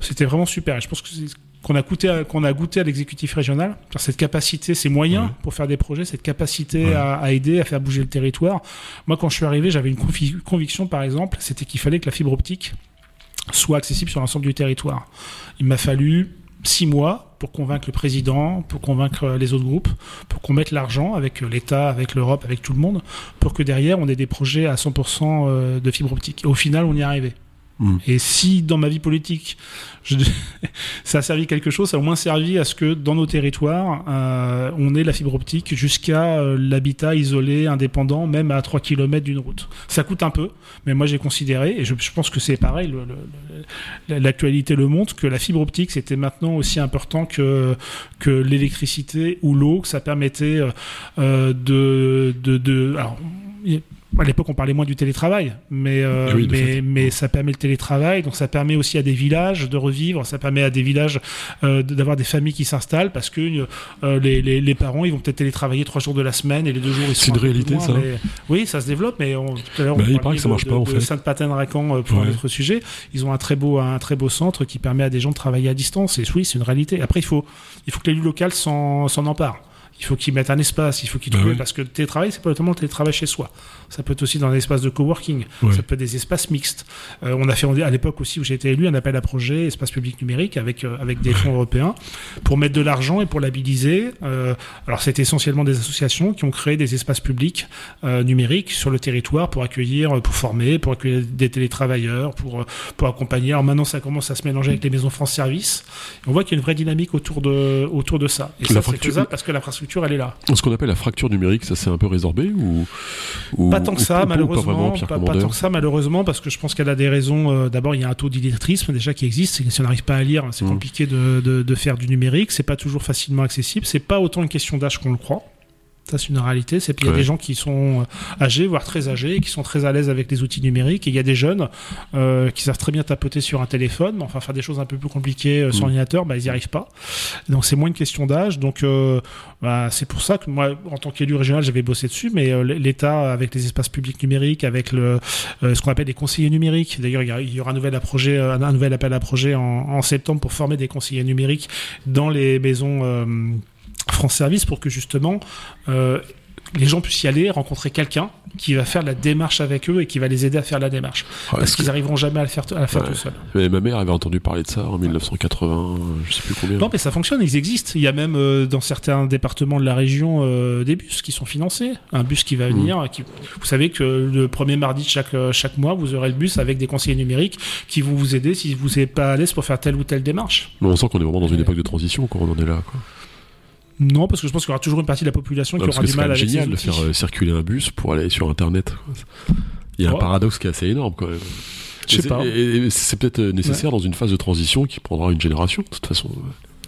c'était vraiment super. Et je pense que c'est qu'on a qu'on a goûté à l'exécutif régional, cette capacité, ces moyens pour faire des projets, cette capacité à, aider, à faire bouger le territoire. Moi, quand je suis arrivé, j'avais une conviction, par exemple, c'était qu'il fallait que la fibre optique soit accessible sur l'ensemble du territoire. Il m'a fallu six mois pour convaincre le président, pour convaincre les autres groupes, pour qu'on mette l'argent avec l'État, avec l'Europe, avec tout le monde, pour que derrière on ait des projets à 100% euh, de fibre optique. Et au final, on y est arrivé. Mm. Et si dans ma vie politique, [LAUGHS] ça a servi quelque chose, ça a au moins servi à ce que dans nos territoires, euh, on ait la fibre optique jusqu'à euh, l'habitat isolé, indépendant, même à 3 km d'une route. Ça coûte un peu, mais moi j'ai considéré, et je, je pense que c'est pareil, l'actualité le, montre, que la fibre optique c'était maintenant aussi important que, que l'électricité ou l'eau, que ça permettait euh, de, de, de alors, à l'époque, on parlait moins du télétravail, mais, euh, eh mais, mais, ça permet le télétravail, donc ça permet aussi à des villages de revivre, ça permet à des villages euh, d'avoir des familles qui s'installent parce que euh, les, les, les, parents, ils vont peut-être télétravailler trois jours de la semaine et les deux jours, ils sont. C'est une réalité, ça. Oui, ça se développe, mais on, tout à l'heure, bah, on parlait que ça marche de, pas, en fait. Sainte-Patène-Racan pour ouais. un autre sujet. Ils ont un très beau, un très beau centre qui permet à des gens de travailler à distance, et oui, c'est une réalité. Après, il faut, il faut que l'élu local s'en empare il faut qu'ils mettent un espace, il faut qu'ils bah trouvent, parce que le télétravail, c'est pas notamment le télétravail chez soi. Ça peut être aussi dans un espace de coworking, ça peut être des espaces mixtes. Euh, on a fait à l'époque aussi où j'ai été élu un appel à projet espace public numérique avec euh, avec des fonds européens pour mettre de l'argent et pour l'habiliser. Euh, alors c'était essentiellement des associations qui ont créé des espaces publics numériques sur le territoire pour accueillir, pour former, pour accueillir des télétravailleurs, pour pour accompagner. Alors maintenant ça commence à se mélanger avec les maisons France Service. on voit qu'il y a une vraie dynamique autour de autour de ça. Et ça c'est faisable parce que l'infrastructure elle est là. Ce qu'on appelle la fracture numérique, ça s'est un peu résorbé ou, Pas tant que ça, malheureusement. Pas, tant que ça, malheureusement, parce que je pense qu'elle a des raisons. Euh, d'abord, il y a un taux d'illettrisme déjà qui existe. Si on n'arrive pas à lire, c'est mmh. compliqué de, de, de, faire du numérique. C'est pas toujours facilement accessible. C'est pas autant une question d'âge qu'on le croit. Ça, c'est une réalité. C'est qu'il y a Ouais. des gens qui sont euh, âgés, voire très âgés, et qui sont très à l'aise avec les outils numériques. Et il y a des jeunes euh, qui savent très bien tapoter sur un téléphone, mais enfin faire des choses un peu plus compliquées euh, sur Mm. ordinateur, bah, ils n'y arrivent pas. Donc c'est moins une question d'âge. Donc euh, bah, c'est pour ça que moi, en tant qu'élu régional, j'avais bossé dessus. Mais l'État, avec les espaces publics numériques, avec le, ce qu'on appelle les conseillers numériques. D'ailleurs, il y aura un nouvel, à projet, un nouvel appel à projet en, en septembre pour former des conseillers numériques dans les maisons France Service pour que justement euh, les gens puissent y aller, rencontrer quelqu'un qui va faire la démarche avec eux et qui va les aider à faire la démarche. Parce que- qu'ils arriveront jamais à, le faire, à la faire Ouais. tout seuls. Mais ma mère avait entendu parler de ça en 1980, je sais plus combien. Non, mais ça fonctionne, ils existent. Il y a même euh, dans certains départements de la région euh, des bus qui sont financés. Un bus qui va Mmh. venir. Qui... Vous savez que le premier mardi de chaque, euh, chaque mois, vous aurez le bus avec des conseillers numériques qui vont vous aider si vous n'êtes pas à l'aise pour faire telle ou telle démarche. Mais on sent qu'on est vraiment dans une époque de transition quand on en est là. Quoi. Non, parce que je pense qu'il y aura toujours une partie de la population Non, qui aura du c'est mal même avec génial de faire euh, circuler un bus pour aller sur Internet. quoi. Il y a un paradoxe qui est assez énorme quand même. Je sais c'est- pas. C'est peut-être euh, nécessaire dans une phase de transition qui prendra une génération de toute façon.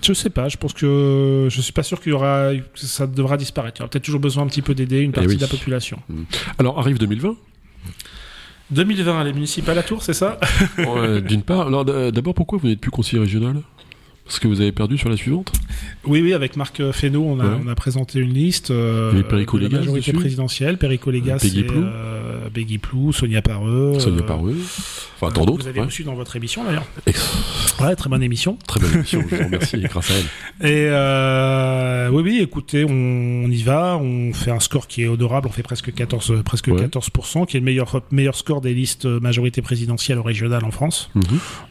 Je sais pas, je pense que je suis pas sûr qu'il y aura, que ça devra disparaître. Il y aura peut-être toujours besoin un petit peu d'aider une partie oui. de la population. Alors arrive 2020. 2020, les municipales à Tours, c'est ça? Ouais, [LAUGHS] D'une part, alors d'abord pourquoi vous n'êtes plus conseiller régional? Parce que vous avez perdu sur la suivante Oui, oui, avec Marc Fesneau, on a, Ouais. on a présenté une liste euh, Perico de la majorité présidentielle. Perico Légas, Peggy c'est Plou. euh, Peggy Plou, Sonia Pareux. Sonia euh, Pareux. Enfin, tant euh, d'autres. Vous avez ouais. reçu dans votre émission d'ailleurs. Ouais, très bonne émission. Très bonne émission, je vous remercie grâce à elle. Et euh, oui, oui, écoutez, on, on y va, on fait un score qui est honorable, on fait presque 14, presque Ouais. 14%, qui est le meilleur, meilleur score des listes majorité présidentielle ou régionale en France. Mhm.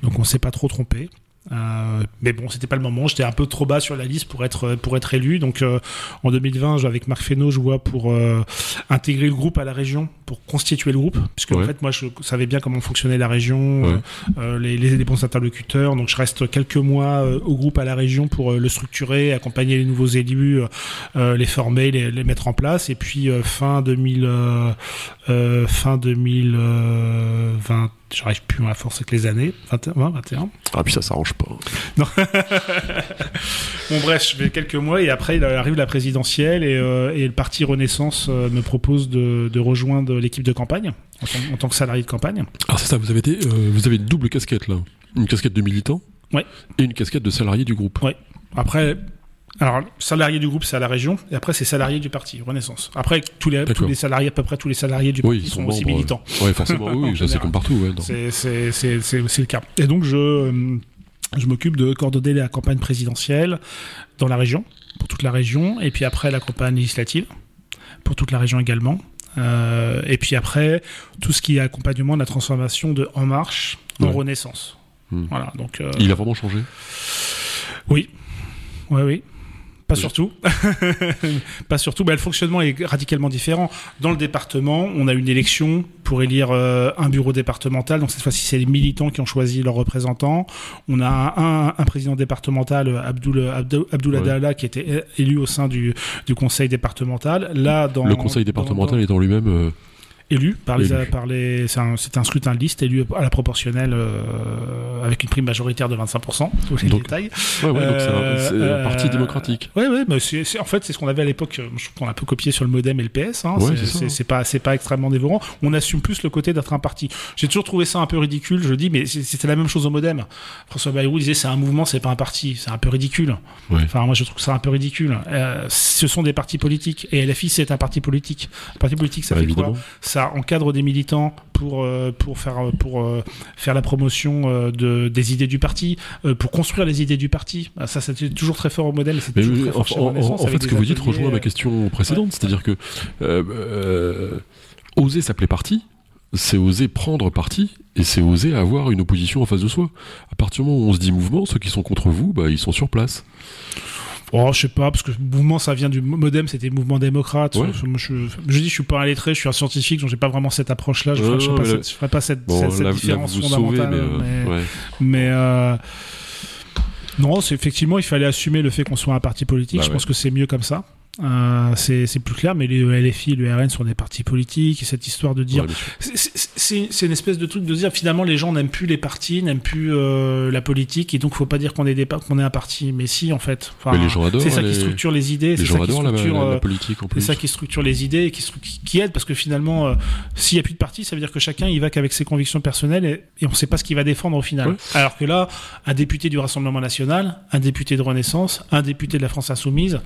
Donc on s'est pas trop trompé. Euh, mais bon, c'était pas le moment. J'étais un peu trop bas sur la liste pour être pour être élu. Donc euh, en 2020, je- avec Marc Fesneau, je vois pour euh, intégrer le groupe à la région, pour constituer le groupe, puisque en Ouais. fait moi je savais bien comment fonctionnait la région, Ouais. euh, euh, les, les, bons interlocuteurs. Donc je reste quelques mois euh, au groupe à la région pour euh, le structurer, accompagner les nouveaux élus, les former, les, les mettre en place. Et puis euh, fin 2000, euh, euh, fin 2020, j'arrive plus à la force avec les années, 21, 20, 21. Ah, puis ça s'arrange pas. [LAUGHS] Bon bref, je fais quelques mois et après il arrive la présidentielle et, euh, et le parti Renaissance euh, me propose de, de rejoindre l'équipe de campagne en tant, en tant que salarié de campagne. Alors c'est ça, vous avez, été, euh, vous avez une double casquette là. Une casquette de militant Ouais. et une casquette de salarié du groupe. Après, alors salarié du groupe c'est à la région et après c'est salarié du parti Renaissance. Après tous les, tous les salariés, à peu près tous les salariés du Oui, parti sont aussi membres, militants. Ouais, forcément, oui, oui, [LAUGHS] c'est comme partout. Ouais. C'est le cas. Et donc je, euh, je m'occupe de coordonner la campagne présidentielle dans la région, pour toute la région, et puis après la campagne législative, pour toute la région également. Euh, et puis après, tout ce qui est accompagnement de la transformation de En Marche en Ouais. Renaissance. Hmm. Voilà, donc... euh, Il a vraiment changé? Oui, oui, oui. Pas surtout. [LAUGHS] pas surtout. Bah, le fonctionnement est radicalement différent. Dans le département, on a une élection pour élire euh, un bureau départemental. Donc cette fois-ci, c'est les militants qui ont choisi leurs représentants. On a un, un président départemental, Abdoul, Abdou- Abdoul Ouais. Adala, qui était élu au sein du, du conseil départemental. Là, dans le conseil dans- départemental dans- étant lui-même. euh, élu par les, Élu. par les c'est un, c'est un scrutin de liste élu à la proportionnelle euh, avec une prime majoritaire de 25%. Tous les Donc, détails. Ouais, ouais, donc c'est un, Euh, un euh, parti démocratique. Ouais, ouais, mais en fait, c'est ce qu'on avait à l'époque. Je trouve qu'on a un peu copié sur le modem et le PS. Hein. Ouais, c'est, hein. pas, c'est pas extrêmement dévorant. On assume plus le côté d'être un parti. J'ai toujours trouvé ça un peu ridicule. Je dis, mais c'était la même chose au modem. François Bayrou disait, c'est un mouvement, c'est pas un parti. C'est un peu ridicule. Enfin, moi, je trouve ça un peu ridicule. Ce sont des partis politiques. Et LFI, c'est un parti politique. Un parti politique, ça Bah, fait évidemment. quoi Ça encadre des militants pour euh, pour faire pour euh, faire la promotion euh, de des idées du parti, euh, pour construire les idées du parti. Ah, Ça, c'était toujours très fort au modèle. Mais oui, en, fait, ce que vous dites rejoint ma euh, question précédente, c'est-à-dire que euh, euh, oser s'appeler parti, c'est oser prendre parti et c'est oser avoir une opposition en face de soi. À partir du moment où on se dit mouvement, ceux qui sont contre vous, bah, ils sont sur place. Oh, je sais pas, parce que mouvement, ça vient du modem, c'était mouvement démocrate. Ouais. Je, je dis, je suis pas un lettré, je suis un scientifique, donc j'ai pas vraiment cette approche-là. Je, Ouais, ferai- pas cette, je ferai pas cette, Bon, cette, cette là, là, différence sauvez, mais, fondamentale. mais- ouais. Mais euh, non, c'est effectivement, il fallait assumer le fait qu'on soit un parti politique. Bah je ouais. pense que c'est mieux comme ça. Euh, c'est plus clair, mais les LFI, le RN sont des partis politiques. Et cette histoire de dire, Ouais, c'est- une espèce de truc de dire finalement les gens n'aiment plus les partis, n'aiment plus euh, la politique, et donc faut pas dire qu'on est des qu'on est un parti. Mais si en fait, Enfin, Mais les gens adorent c'est ça les- qui structure les idées, Les c'est gens ça qui la, structure. la- la euh, politique en c'est ça qui structure les idées et qui, qui- qui aide parce que finalement, euh, s'il n'y a plus de parti, ça veut dire que chacun y va qu'avec ses convictions personnelles et, et on ne sait pas ce qu'il va défendre au final. Ouais. Alors que là, un député du Rassemblement national, un député de Renaissance, un député de la France insoumise,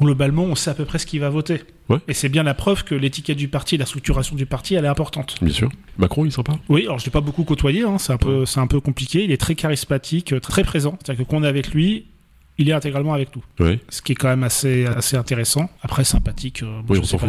globalement, on sait à peu près ce qu'il va voter. Ouais. Et c'est bien la preuve que l'étiquette du parti, la structuration du parti, elle est importante. Bien sûr. Macron, il est sympa. Oui, alors je l'ai pas beaucoup côtoyé, hein, c'est un peu, un peu compliqué. Il est très charismatique, euh, très présent. C'est-à-dire que quand on est avec lui, il est intégralement avec nous. Ce qui est quand même assez, assez intéressant. Après, sympathique. euh, Oui, je s'en pas.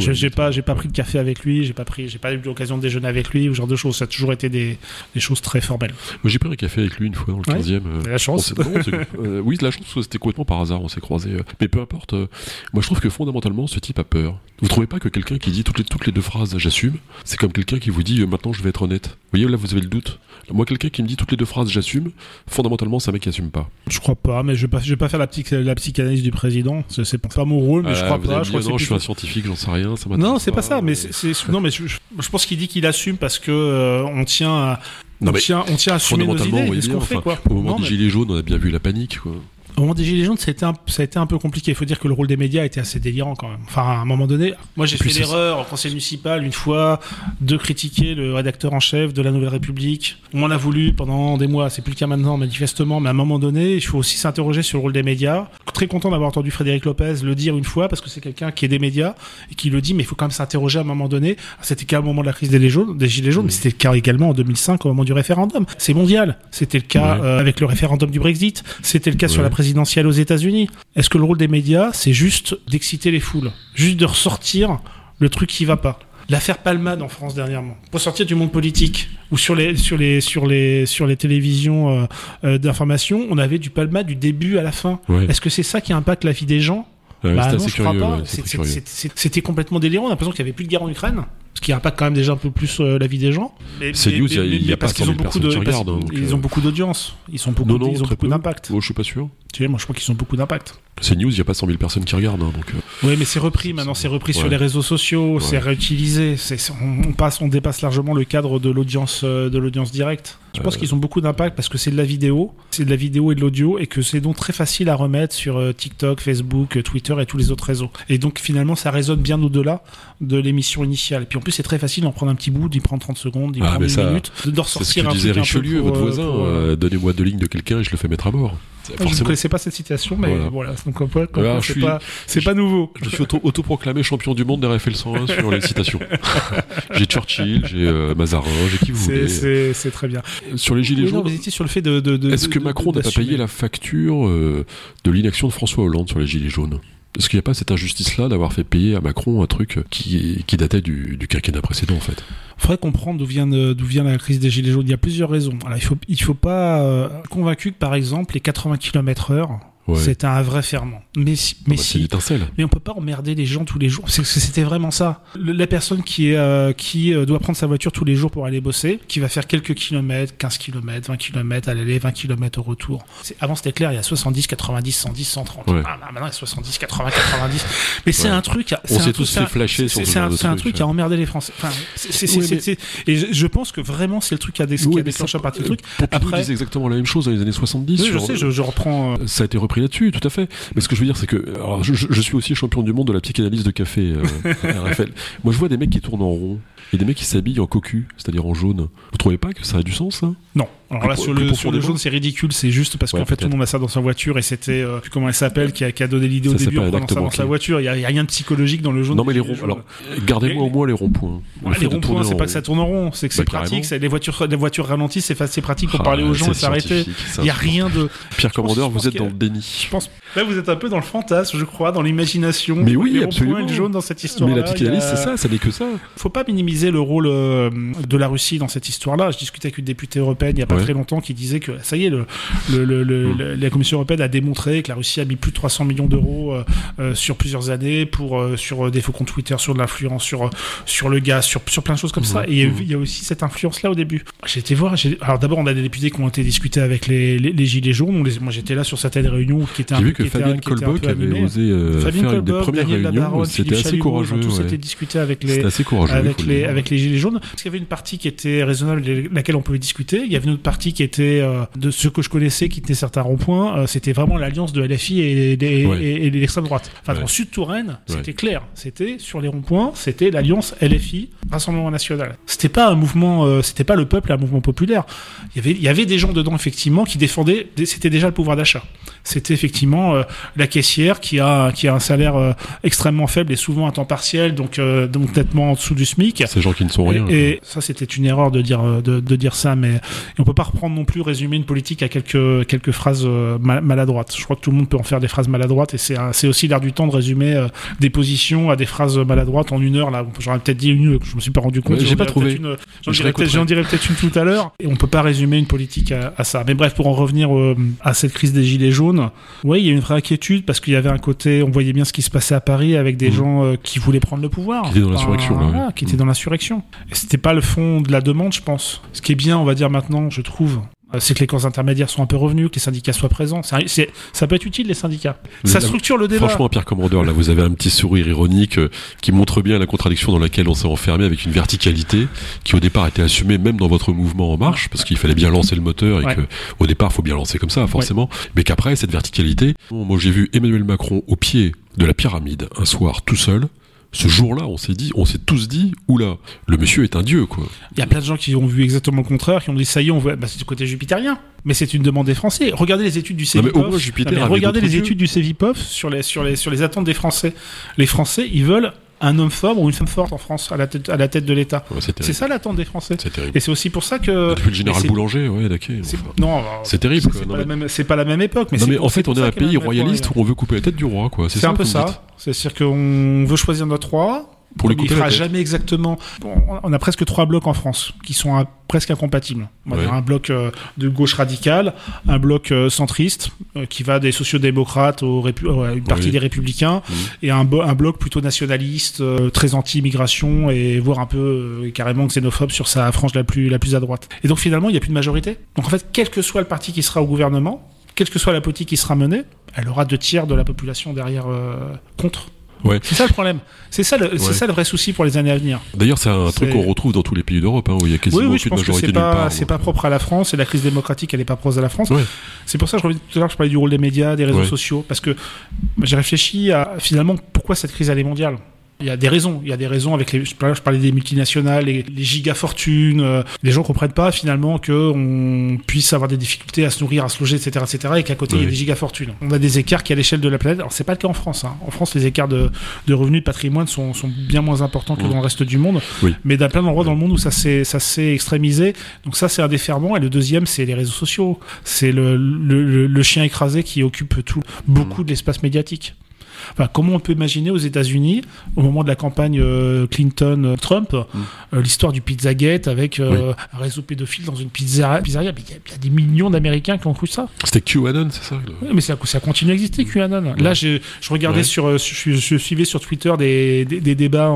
J'ai pas, pris de café avec lui. J'ai pas pris, j'ai pas eu l'occasion de déjeuner avec lui ou ce genre de choses. Ça a toujours été des, des choses très formelles. Moi, j'ai pris un café avec lui une fois dans le Ouais. 15e. euh, La chance. non, [LAUGHS] euh, oui, la chance, c'était complètement par hasard, on s'est croisés. Mais peu importe. moi, je trouve que fondamentalement, ce type a peur. Vous trouvez pas que quelqu'un qui dit toutes les, toutes les deux phrases, j'assume, c'est comme quelqu'un qui vous dit maintenant je vais être honnête. Vous voyez, là, vous avez le doute. Moi, quelqu'un qui me dit toutes les deux phrases, j'assume, fondamentalement, c'est un mec qui assume pas. Je crois pas, mais je vais pas, je vais pas faire la, psy- la psychanalyse du président. C'est pas mon rôle, mais je Ah, crois vous pas. me Je crois que non, je suis un scientifique, j'en sais rien, ça Non, c'est pas ça, mais euh, non, mais je, je- je pense qu'il dit qu'il assume parce que euh, on tient, à, Non, on mais tient, on tient à assumer nos Fondamentalement, idées, et ce qu'on fait, enfin, quoi. Au moment Non, des mais- Gilets jaunes, on a bien vu la panique, quoi. Au moment des Gilets jaunes, ça a été un, ça a été un peu compliqué. Il faut dire que le rôle des médias était assez délirant quand même. Enfin, à un moment donné, moi j'ai fait l'erreur au conseil municipal une fois de critiquer le rédacteur en chef de la Nouvelle République. On m'en a voulu pendant des mois, c'est plus le cas maintenant manifestement, mais à un moment donné, il faut aussi s'interroger sur le rôle des médias. Très content d'avoir entendu Frédéric Lopez le dire une fois parce que c'est quelqu'un qui est des médias et qui le dit, mais il faut quand même s'interroger à un moment donné. C'était le cas au moment de la crise des, Gilets jaunes- des Gilets jaunes, mais c'était le cas également en 2005 au moment du référendum. C'est mondial. C'était le cas euh, avec le référendum du Brexit. C'était le cas sur la présidentielle aux États-Unis. Est-ce que le rôle des médias, c'est juste d'exciter les foules, juste de ressortir le truc qui va pas? L'affaire Palmade en France dernièrement, pour sortir du monde politique ou sur les sur les sur les sur les télévisions euh, euh, d'information, on avait du Palmade du début à la fin. Ouais. Est-ce que c'est ça qui impacte la vie des gens? Ouais, Bah c'était ouais, complètement délirant. On a l'impression qu'il n'y avait plus de guerre en Ukraine, ce qui impacte quand même déjà un peu plus euh, la vie des gens. C'est news, il y a- mais- y a pas parce qu'ils 100 ont 000 beaucoup de, personnes qui parce regardent, ils euh, ont beaucoup d'audience. Ils sont beaucoup, Non, non, ils ont beaucoup d'impact. Oh, je suis pas sûr. Tu sais, moi je crois qu'ils ont beaucoup d'impact. C'est news, il n'y a pas 100 000 personnes qui regardent. hein, donc, euh, Oui, mais c'est repris maintenant, c'est repris sur les réseaux sociaux, c'est Ouais. réutilisé. C'est, on, passe, on dépasse largement le cadre de l'audience, euh, directe. Je pense Euh. qu'ils ont beaucoup d'impact parce que c'est de la vidéo, c'est de la vidéo et de l'audio, et que c'est donc très facile à remettre sur euh, TikTok, Facebook, Twitter et tous les autres réseaux. Et donc finalement, ça résonne bien au-delà de l'émission initiale. Et puis en plus, c'est très facile d'en prendre un petit bout, d'y prendre 30 secondes, d'y Ah, prendre une ça, minute, de, c'est ce ressortir que un disait Richelieu, pour, votre voisin. pour, euh, Donnez-moi deux lignes de quelqu'un et je le fais mettre à mort. Je ne connaissais pas cette citation, mais Voilà. voilà. Donc, comme quoi, comme Alors, quoi, je c'est suis- pas, c'est pas nouveau. Je suis auto- autoproclamé champion du monde des RFL 101 sur les citations. [LAUGHS] j'ai Churchill, j'ai euh, Mazarin, j'ai qui vous C'est, voulez. c'est, c'est très bien. Sur les gilets Oui, non, jaunes, vous étiez sur le fait de. de- de- est-ce de- que Macron n'a pas payé la facture euh, de l'inaction de François Hollande sur les gilets jaunes? Est-ce qu'il n'y a pas cette injustice-là d'avoir fait payer à Macron un truc qui, qui datait du, quinquennat précédent en fait? Faudrait comprendre d'où vient, de- d'où vient la crise des Gilets jaunes. Il y a plusieurs raisons. Il faut, il faut pas. euh, convaincu que, par exemple, les 80 km/h, Ouais. c'était un vrai ferment. Mais si. Ah Mais bah, C'est si. Mais on peut pas emmerder les gens tous les jours. C'est c'était vraiment ça. Le- la personne qui est euh, qui euh, doit prendre sa voiture tous les jours pour aller bosser, qui va faire quelques kilomètres, 15 kilomètres, 20 kilomètres à l'aller, 20 kilomètres au retour. C'est- Avant c'était clair, il y a 70, 90, 110, 130. Ouais. Ah, bah, maintenant il y a 70, 80, 90. Mais c'est Ouais. un truc. à- On c'est s'est tous c'est fait flasher c'est- sur C'est un, c'est un truc, truc à emmerder les Français. Enfin, c'est- c'est- Oui, c'est- mais- c'est- et je, je pense que vraiment c'est le truc qui a, qui déclenché à partir du truc. Pompidou Après- disait exactement la même chose dans les années 70. Oui, je sais, je, je reprends. euh, Ça a été repris là-dessus, tout à fait. Mais ce que je veux dire, c'est que alors, je, suis aussi champion du monde de la psychanalyse de café, euh. [LAUGHS] Moi, je vois des mecs qui tournent en rond et des mecs qui s'habillent en cocu, c'est-à-dire en jaune. Vous trouvez pas que ça a du sens, ça? Non. Alors là, sur le, sur le profondément jaune, c'est ridicule. C'est juste parce Ouais, qu'en fait, tout le monde a ça dans sa voiture et c'était, euh, comment elle s'appelle, qui a, qui a donné l'idée au début en prenant ça dans sa voiture. Il y a, il y a rien de psychologique dans le jaune. Non, mais les ronds. Alors, gardez-moi au moins les ronds-points. Ouais, les ronds-points, c'est pas que ça tourne en rond, c'est que c'est Bah, pratique. Les voitures, les voitures ralentissent, c'est pratique pour Ah, parler aux gens et s'arrêter. Il y a rien de. Pierre Commandeur, vous êtes y dans a- le déni. Je pense. Là, vous êtes un peu dans le fantasme, je crois, dans l'imagination. Mais oui, les ronds-points absolument. et le jaune dans cette histoire. Mais la psychanalyse, c'est ça, ça n'est que ça. Faut pas minimiser le rôle euh, de la Russie dans cette histoire-là. Je discutais avec une députée européenne il y a pas. Très longtemps qui disait que ça y est, le, le, le, le- la Commission européenne a démontré que la Russie a mis plus de 300 millions d'euros euh, euh, sur plusieurs années pour euh, sur des faux comptes Twitter, sur de l'influence, sur sur le gaz, sur sur plein de choses comme ça. Et il y, il y a aussi cette influence là au début. J'ai été voir. Alors d'abord, on a des députés qui ont été discutés avec les, les, les gilets jaunes. On les- moi, j'étais là sur certaines réunions qui étaient un J'ai peu- vu que Fabienne Colbock avait osé euh, faire une des premières Daniel réunions. Labaronne, C'était assez courageux. Ont tous ouais. été discutés avec les avec les, avec les gilets jaunes. Parce qu'il y avait une partie qui était raisonnable, laquelle on pouvait discuter. Il y avait une autre partie qui était euh, de ce que je connaissais, qui tenait certains ronds-points. Euh, c'était vraiment l'alliance de LFI et, Ouais. et, l'extrême droite. Enfin, Ouais. dans Sud Touraine, Ouais. c'était clair. C'était sur les ronds-points, c'était l'alliance LFI, Rassemblement National. C'était pas un mouvement, euh, c'était pas le peuple, un mouvement populaire. Il y avait, il y avait des gens dedans effectivement qui défendaient. C'était déjà le pouvoir d'achat. C'était effectivement la caissière qui a qui a un salaire extrêmement faible et souvent à temps partiel, donc donc nettement en dessous du SMIC. Ces gens qui ne sont rien. Et, ça, c'était une erreur de dire de, de dire ça, mais on peut pas reprendre non plus résumer une politique à quelques quelques phrases euh, ma- maladroites. Je crois que tout le monde peut en faire des phrases maladroites, et c'est c'est aussi l'air du temps de résumer euh, des positions à des phrases maladroites en une heure. Là, j'aurais peut-être dit une, je me suis pas rendu compte. Ouais, j'ai J'en pas dirais trouvé. peut-être une- J'en dirais peut-être tout à l'heure. Et on peut pas résumer une politique à, à ça. Mais bref, pour en revenir euh, à cette crise des gilets jaunes, oui, il y a une vraie inquiétude parce qu'il y avait un côté, on voyait bien ce qui se passait à Paris avec des Mhm. gens qui voulaient prendre le pouvoir, Qui étaient dans l'insurrection, ouais. qui étaient dans l'insurrection. Et c'était pas le fond de la demande, je pense. Ce qui est bien, on va dire maintenant, je trouve. euh, C'est que les corps intermédiaires sont un peu revenus, que les syndicats soient présents. C'est- c'est- ça peut être utile, les syndicats. Ça structure le débat. Franchement, Pierre Commandeur, là, vous avez un petit sourire ironique euh, qui montre bien la contradiction dans laquelle on s'est enfermé avec une verticalité qui, au départ, était assumée même dans votre mouvement en marche, parce qu'il fallait bien lancer le moteur et Ouais. que, au départ, faut bien lancer comme ça, forcément. Mais qu'après, cette verticalité, bon, moi, j'ai vu Emmanuel Macron au pied de la pyramide un soir tout seul. Ce jour-là, on s'est dit, on s'est tous dit, oula, le monsieur est un dieu, quoi. Il y a plein de gens qui ont vu exactement le contraire, qui ont dit ça y est, on voit, bah, c'est du côté jupitérien. Mais c'est une demande des Français. Regardez les études du Non, mais CEVIPOF. au moins, Jupiter Non, mais avait regardez les dieux. études du CEVIPOF sur les, sur, les, sur les attentes des Français. Les Français, ils veulent un homme fort ou une femme forte en France à la tête, à la tête de l'État. Ouais, c'est ça l'attente des Français. C'est terrible. Et c'est aussi pour ça que. Depuis le général Boulanger, ouais, d'accord. Non, alors, C'est terrible, c'est- pas, la mais- même- c'est pas la même époque. Mais non mais en fait on est un pays royaliste où on veut couper la tête du roi quoi. C'est un peu ça. C'est-à-dire qu'on veut choisir notre roi. Pour lui il couper fera jamais exactement. Bon, on a presque trois blocs en France qui sont presque incompatibles. On va Ouais. dire un bloc euh, de gauche radicale, un bloc euh, centriste euh, qui va des sociodémocrates aux répu- à une partie Oui. des républicains Mhm. et un, bloc plutôt nationaliste, très anti-immigration et voire un peu carrément xénophobe sur sa frange la plus la plus à droite. Et donc finalement il n'y a plus de majorité. Donc en fait quel que soit le parti qui sera au gouvernement, quelle que soit la politique qui sera menée, elle aura deux tiers de la population derrière euh, contre. Ouais. C'est ça le problème. C'est ça, le, c'est Ouais. ça le vrai souci pour les années à venir. D'ailleurs, c'est un truc qu'on retrouve dans tous les pays d'Europe, hein, où il y a quasiment Oui, oui, je pense que majorité c'est pas, c'est pas propre à la France et la crise démocratique, elle est pas propre à la France. Ouais. C'est pour ça que je reviens tout à l'heure, je parlais du rôle des médias, des réseaux sociaux, parce que j'ai réfléchi à finalement pourquoi cette crise elle est mondiale. Il y a des raisons. Il y a des raisons avec les. Je parlais, des multinationales, les, les gigafortunes. euh, les gens comprennent pas finalement que on puisse avoir des difficultés à se nourrir, à se loger, etc., etc., et qu'à côté il y a des gigafortunes. On a des écarts qui à l'échelle de la planète. Alors c'est pas le cas en France. hein. En France, les écarts de, de revenus, de patrimoine sont, sont bien moins importants que dans le reste du monde. Oui. Mais d'un plein d'endroits dans le monde où ça s'est ça s'est extrémisé. Donc ça c'est un des ferments. Et le deuxième c'est les réseaux sociaux. C'est le, le, le- le chien écrasé qui occupe tout beaucoup de l'espace médiatique. Enfin, comment on peut imaginer aux États-Unis, au moment de la campagne euh, Clinton-Trump, euh, l'histoire du Pizzagate avec euh, un réseau pédophile dans une pizzeria. pizzeria. Il y, a- il y a des millions d'Américains qui ont cru ça. C'était QAnon, c'est ça le- Oui, mais ça, ça continue à exister, QAnon. Là, je, je regardais Ouais. sur, je, je suivais sur Twitter des, des, des débats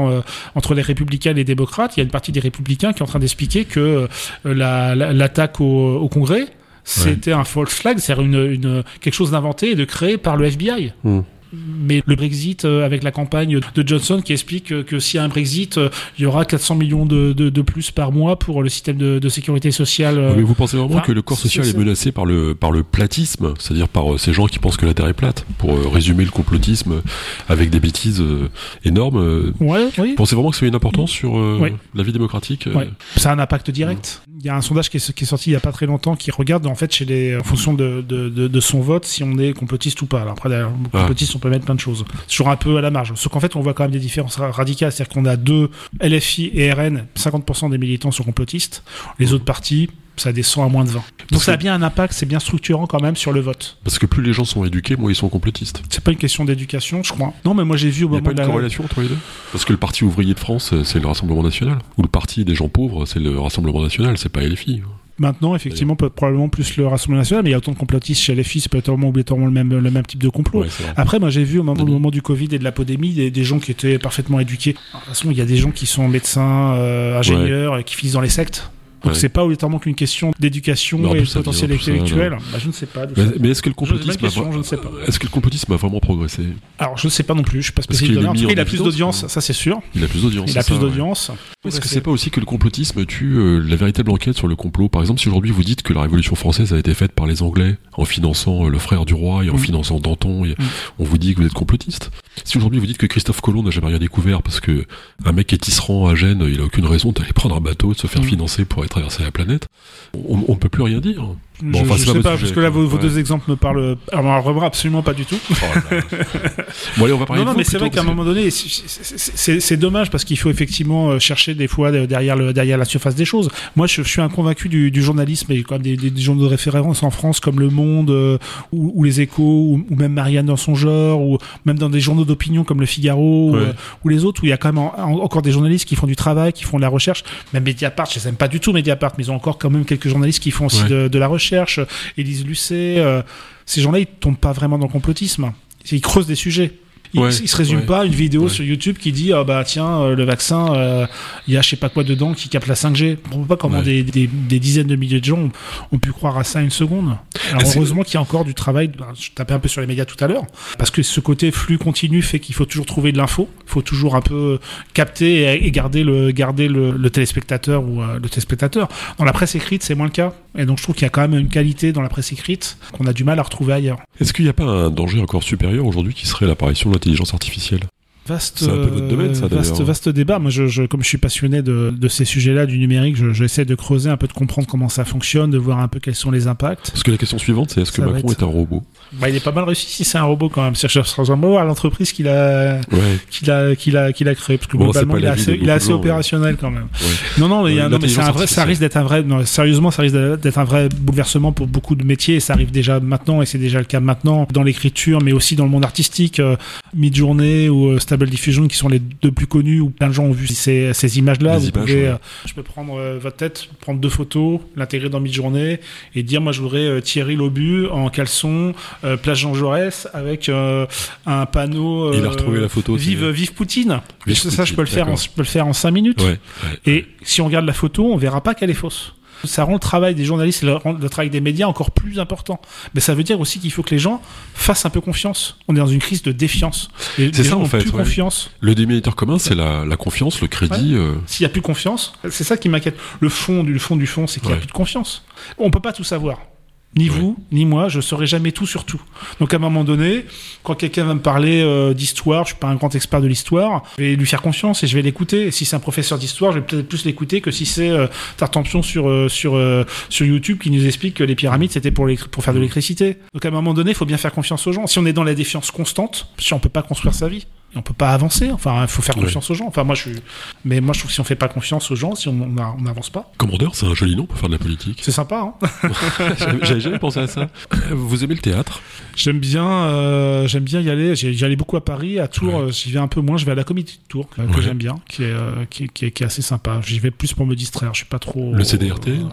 entre les républicains et les démocrates. Il y a une partie des républicains qui est en train d'expliquer que la- la- l'attaque au, au Congrès, c'était un false flag, c'est-à-dire une, une, quelque chose d'inventé et de créé par le FBI. Hmm. Mais le Brexit, euh, avec la campagne de Johnson qui explique que, s'il y a un Brexit, euh, il y aura 400 millions de, de, de plus par mois pour le système de, de sécurité sociale. euh, Mais vous pensez vraiment enfin, que le corps social est menacé par le par le platisme, c'est-à-dire par euh, ces gens qui pensent que la Terre est plate, pour euh, résumer le complotisme euh, avec des bêtises euh, énormes. euh, Ouais, oui. Vous pensez vraiment que ça a une importance sur euh, Oui. la vie démocratique euh, Ouais. Ça a un impact direct. Il y a un sondage qui est, qui est sorti il y a pas très longtemps qui regarde en fait chez les en fonction de, de, de, de son vote si on est complotiste ou pas. Alors après derrière, Ah. complotiste on peut mettre plein de choses. C'est toujours un peu à la marge. Sauf qu'en fait on voit quand même des différences ra- radicales, c'est-à-dire qu'on a deux LFI et RN, 50% des militants sont complotistes. Les autres partis ça descend à moins de 20. Donc ça a bien un impact, c'est bien structurant quand même sur le vote. Parce que plus les gens sont éduqués, moins ils sont complotistes. C'est pas une question d'éducation, je crois. Non, mais moi j'ai vu au Il n'y a moment pas de une la corrélation entre les deux? Parce que le parti ouvrier de France, euh, c'est le Rassemblement National. Ou le parti des gens pauvres, c'est le Rassemblement National, c'est pas LFI. maintenant, effectivement, peut probablement plus le Rassemblement national, mais il y a autant de complotistes chez les filles, c'est pas obligatoirement, le même, le même type de complot. Ouais. Après, moi, j'ai vu au moment, au moment du Covid et de la pandémie des, des gens qui étaient parfaitement éduqués. Alors, De toute façon, il y a des gens qui sont médecins, euh, ingénieurs, et qui finissent dans les sectes. Donc, Ouais. c'est pas obligatoirement qu'une question d'éducation et de potentiel ça, intellectuel. Bah, je ne sais pas. Mais, est-ce que le complotisme, question, a... je ne sais pas. est-ce que le complotisme a vraiment progressé? Alors, je ne sais pas non plus. Je suis pas Parce spécialiste cas, il en a plus d'audience, ça c'est sûr. Il a plus d'audience. Il a plus ouais. d'audience. Est-ce que c'est pas aussi que le complotisme tue euh, la véritable enquête sur le complot? Par exemple, si aujourd'hui vous dites que la Révolution française a été faite par les Anglais en finançant euh, le frère du roi et en Mm. finançant Danton, et Mm. on vous dit que vous êtes complotiste. Si aujourd'hui vous dites que Christophe Colomb n'a jamais rien découvert parce que un mec est tisserand à Gênes, il a aucune raison d'aller prendre un bateau et de se faire Mm. financer pour traverser la planète, on, on ne peut plus rien dire. Bon, je enfin, je sais pas parce que là, vos, deux exemples me parlent. Alors, alors, absolument pas du tout. Oh bon allez, on va parler Non, non, mais c'est vrai qu'à un moment donné, c'est- dommage parce qu'il faut effectivement euh, chercher des fois de- derrière, le, derrière la surface des choses. Moi, je, je suis un convaincu du, du journalisme et quand même des, des, des journaux de référence en France comme Le Monde euh, ou, ou Les Échos ou, ou même Marianne dans son genre ou même dans des journaux d'opinion comme Le Figaro ou, Ouais. euh, ou les autres où il y a quand même en- en- encore des journalistes qui font du travail, qui font de la recherche. Même Mediapart, je les aime pas du tout Mediapart, mais ils ont encore quand même quelques journalistes qui font aussi Ouais. de, de la recherche. Élise Lucet, euh, ces gens-là, ils tombent pas vraiment dans le complotisme. Ils creusent des sujets. Ils, Ouais, se ouais. pas à une vidéo Ouais. sur YouTube qui dit ah bah tiens euh, le vaccin euh, il y a je sais pas quoi dedans qui capte la 5G. Je comprends pas comment des, des, des dizaines de milliers de gens ont, ont pu croire à ça une seconde. Alors heureusement qu'il y a encore du travail. ben, Je tapais un peu sur les médias tout à l'heure parce que ce côté flux continu fait qu'il faut toujours trouver de l'info. Il faut toujours un peu capter et, et garder le garder le, le téléspectateur ou euh, le téléspectateur. Dans la presse écrite c'est moins le cas et donc je trouve qu'il y a quand même une qualité dans la presse écrite qu'on a du mal à retrouver ailleurs. Est-ce qu'il n'y a pas un danger encore supérieur aujourd'hui qui serait l'apparition de l'intelligence artificielle Vaste, C'est un peu votre domaine, ça, euh, vaste, vaste débat. Moi, je, je, comme je suis passionné de, de ces sujets-là, du numérique, je- j'essaie de creuser un peu, de comprendre comment ça fonctionne, de voir un peu quels sont les impacts. Parce que la question suivante, c'est est-ce que Ça Macron être- est un robot? Bah, il est pas mal réussi si c'est un robot quand même. C'est à l'entreprise qu'il a, Ouais. qu'il a, qu'il a, qu'il a créé. Parce que Bon, globalement, il est assez, il est assez gens, opérationnel quand même. ouais. Non, non, mais, non, mais c'est un vrai, ça risque d'être un vrai, non, sérieusement, ça risque d'être un vrai bouleversement pour beaucoup de métiers et ça arrive déjà maintenant et c'est déjà le cas maintenant dans l'écriture, mais aussi dans le monde artistique, euh, Midjourney ou euh, Stable Diffusion qui sont les deux plus connus où plein de gens ont vu ces, ces images-là. Vous images, pouvez, euh, je peux prendre euh, votre tête, prendre deux photos, l'intégrer dans Midjourney et dire, moi, je voudrais Thierry Lobu en caleçon, euh, place Jean Jaurès avec euh, un panneau. Il a euh, retrouvé la photo, Vive, vive Poutine. Vive ça, ça, je peux le faire. En, je peux le faire en cinq minutes. Ouais. ouais. Et si on regarde la photo, on verra pas qu'elle est fausse. Ça rend le travail des journalistes et le, travail des médias encore plus important. Mais ça veut dire aussi qu'il faut que les gens fassent un peu confiance. On est dans une crise de défiance. C'est ça, gens en fait, plus ouais. confiance. Le dénominateur commun, c'est la, la confiance, le crédit. euh, S'il n'y a plus confiance, c'est ça qui m'inquiète. Le fond du le fond du fond, c'est qu'il n'y a plus de confiance. On peut pas tout savoir. Ni vous, ni moi, je saurai jamais tout sur tout. Donc à un moment donné, quand quelqu'un va me parler euh, d'histoire, je suis pas un grand expert de l'histoire, je vais lui faire confiance et je vais l'écouter. Et si c'est un professeur d'histoire, je vais peut-être plus l'écouter que si c'est euh, Tartampion sur euh, sur euh, sur YouTube qui nous explique que les pyramides c'était pour pour faire de l'électricité. Donc à un moment donné, il faut bien faire confiance aux gens. Si on est dans la défiance constante, si on peut pas construire sa vie. On peut pas avancer. Enfin, il faut faire confiance aux gens. Enfin, moi, je suis. Mais moi, je trouve que si on fait pas confiance aux gens, si on n'avance pas, Commandeur, c'est un joli nom pour faire de la politique. c'est sympa. Hein [LAUGHS] J'avais- jamais pensé à ça. Vous aimez le théâtre? J'aime bien, euh, j'aime bien y aller. J'y allais beaucoup à Paris, à Tours. Ouais. euh, J'y vais un peu moins. Je vais à la Comédie de Tours que, j'aime bien, qui est, euh, qui, est, qui, est, qui est assez sympa. J'y vais plus pour me distraire. Je suis pas trop. Le CDRT euh,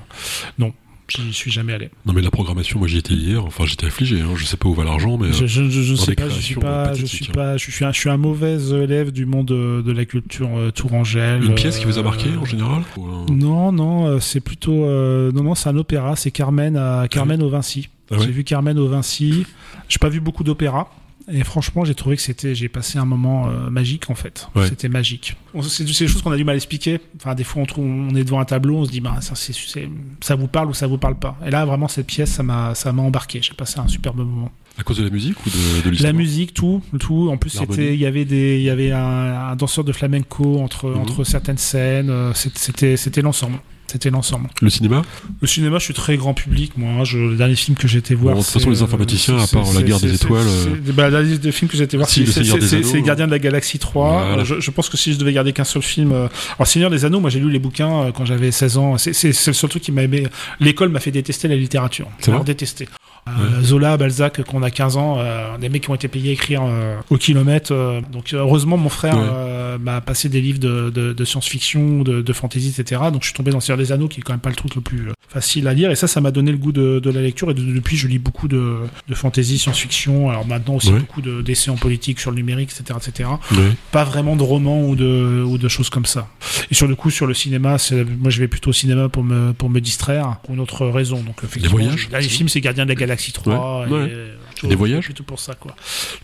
Non, j'y suis jamais allé. Non mais la programmation, moi j'y étais hier. Enfin, j'étais affligé. Hein. Je sais pas où va l'argent, mais. Je, euh, je, je, je dans sais pas. Je suis pas. euh, Je suis pathétiques, pas. Je suis un, je suis un mauvais élève du monde de, de la culture euh, tourangelle. Une pièce qui vous a marqué euh, en général un- Non, non, euh, c'est plutôt. euh, non, non, c'est un opéra. C'est Carmen à Carmen au Vinci. Ah ouais J'ai vu Carmen au Vinci. J'ai pas vu beaucoup d'opéras. Et franchement, j'ai trouvé que c'était, j'ai passé un moment euh, magique en fait. Ouais. C'était magique. C'est des choses qu'on a du mal à expliquer. Enfin, des fois, on trouve, on est devant un tableau, on se dit, bah, ça, ça vous parle ou ça vous parle pas. Et là, vraiment, cette pièce, ça m'a, ça m'a embarqué. J'ai passé un superbe moment. À cause de la musique ou de, de l'histoire La musique, tout, tout. En plus, c'était, il y avait des, il y avait un, un danseur de flamenco entre, Mhm. entre certaines scènes. Euh, C'était, c'était l'ensemble. C'était l'ensemble. Le cinéma Le cinéma, je suis très grand public, moi. Je, le dernier film que j'ai été voir. Bon, de toute façon, les informaticiens, à c'est- part La Guerre des Étoiles, c'est- euh, c'est- bah, la liste de films que j'ai été voir, Si, c'est Le c'est euh. Gardien de la Galaxie 3. Voilà. Euh, Je, je pense que si je devais garder qu'un seul film. euh, Alors, Seigneur des Anneaux, moi j'ai lu les bouquins euh, quand j'avais 16 ans. C'est le seul truc qui m'a aimé. L'école m'a fait détester la littérature. C'est détester. Euh, Zola, Balzac, qu'on a 15 ans, euh, des mecs qui ont été payés à écrire euh, au kilomètre. donc heureusement, mon frère Ouais. m'a passé des livres de, de, de science-fiction, de, de fantasy, etc. Donc je suis tombé dans Seigneur des Anneaux, qui est quand même pas le truc le plus facile à lire. Et ça, ça m'a donné le goût de, la lecture. Et de- depuis, je lis beaucoup de, fantasy, science-fiction. Alors maintenant aussi Ouais. beaucoup de- d'essais en politique sur le numérique, etc., etc Ouais. pas vraiment de romans ou de, ou de choses comme ça. Et sur le coup, sur le cinéma, moi je vais plutôt au cinéma pour me, pour me distraire, pour une autre raison. Donc, effectivement, voyages je- là, les films, c'est Gardien de la Galaxie 3. Ouais, et, ouais. euh, Des voyages Plutôt pour ça, quoi.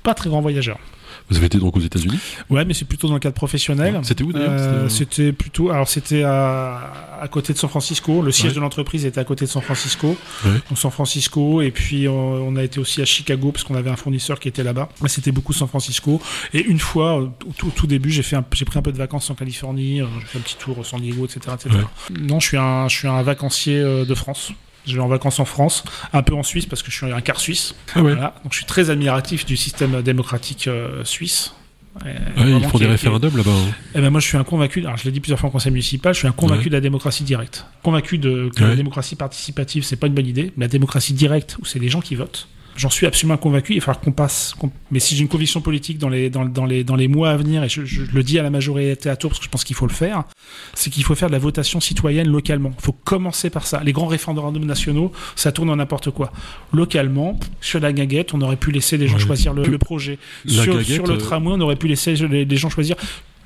Pas très grand voyageur. Vous avez été donc aux États-Unis? Ouais, mais c'est plutôt dans le cadre professionnel. Ouais. C'était où, d'ailleurs? Euh, C'était, plutôt. Alors, c'était à, à côté de San Francisco. Le siège Ouais. de l'entreprise était à côté de San Francisco. Ouais. Donc, San Francisco. Et puis, on a été aussi à Chicago parce qu'on avait un fournisseur qui était là-bas. Mais c'était beaucoup San Francisco. Et une fois, au tout, début, j'ai fait un- j'ai pris un peu de vacances en Californie. euh, J'ai fait un petit tour au San Diego, etc. etc. Non, je suis un, je suis un vacancier de France. Je vais en vacances en France, un peu en Suisse parce que je suis un quart suisse. Ah ouais. Voilà. Donc je suis très admiratif du système démocratique euh, suisse. Euh, Ouais, ils font des référendums là-bas. hein. eh ben moi je suis un convaincu, alors je l'ai dit plusieurs fois en conseil municipal, je suis un convaincu Ouais. de la démocratie directe. Convaincu de que la démocratie participative c'est pas une bonne idée, mais la démocratie directe où c'est les gens qui votent. J'en suis absolument convaincu. Il va falloir qu'on passe. Mais si j'ai une conviction politique dans les, dans, dans les, dans les mois à venir, et je, je le dis à la majorité à tour parce que je pense qu'il faut le faire, c'est qu'il faut faire de la votation citoyenne localement. Il faut commencer par ça. Les grands référendums nationaux, ça tourne en n'importe quoi. Localement, sur la guinguette, on aurait pu laisser les gens Ouais. choisir le, le projet. Sur, le euh, tramway, on aurait pu laisser les, les gens choisir.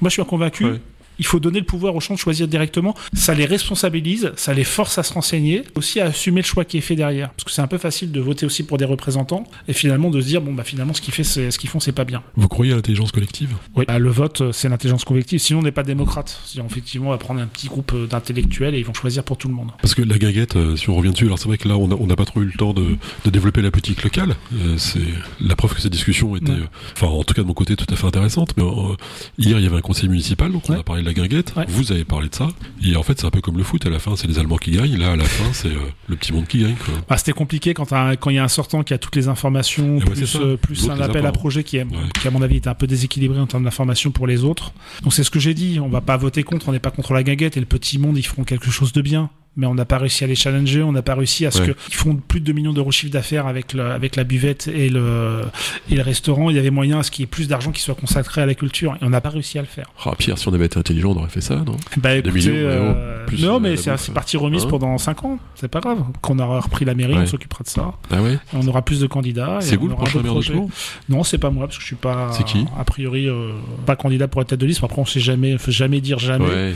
Moi, je suis convaincu. Ouais. Il faut donner le pouvoir aux gens de choisir directement. Ça les responsabilise, ça les force à se renseigner, aussi à assumer le choix qui est fait derrière. Parce que c'est un peu facile de voter aussi pour des représentants et finalement de se dire bon bah finalement ce qu'ils fait, ce qu'ils font, c'est pas bien. Vous croyez à l'intelligence collective? Oui. Bah, le vote, euh, c'est l'intelligence collective. Sinon, on n'est pas démocrate. C'est-à-dire, effectivement, on va prendre un petit groupe euh, d'intellectuels et ils vont choisir pour tout le monde. Parce que la guinguette, euh, si on revient dessus, alors c'est vrai que là, on n'a pas trop eu le temps de, de développer la politique locale. Euh, c'est la preuve que cette discussion était, euh, enfin, en tout cas de mon côté, tout à fait intéressante. Mais euh, hier, il y avait un conseil municipal, donc on a parlé de la guinguette. Ouais. Vous avez parlé de ça. Et en fait, c'est un peu comme le foot. À la fin, c'est les Allemands qui gagnent. Là, à la fin, c'est euh, le petit monde qui gagne. Quoi. Bah, c'était compliqué quand il y a un sortant qui a toutes les informations, Eh ouais, plus, euh, plus un appel à projet qui, est, Ouais. qui, à mon avis, était un peu déséquilibré en termes d'informations pour les autres. Donc c'est ce que j'ai dit. On va pas voter contre, on n'est pas contre la guinguette et le petit monde, ils feront quelque chose de bien. Mais on n'a pas réussi à les challenger, on n'a pas réussi à ce Ouais. qu'ils font plus de 2 millions d'euros de chiffre d'affaires avec, le, avec la buvette et le, et le restaurant. Il y avait moyen à ce qu'il y ait plus d'argent qui soit consacré à la culture. Et on n'a pas réussi à le faire. Ah, Pierre, si on avait été intelligent, on aurait fait ça, non? Bah écoutez, millions euh, d'euros, plus, non euh, mais c'est parti remise Hein pendant 5 ans, c'est pas grave. Quand on aura repris la mairie, Ouais. on s'occupera de ça. Ah ouais on aura plus de candidats. C'est vous le prochain maire de. Toulon Non, c'est pas moi parce que je suis pas. Qui? A priori, euh, pas candidat pour être tête de liste. mais Après, on sait jamais, faut jamais dire jamais.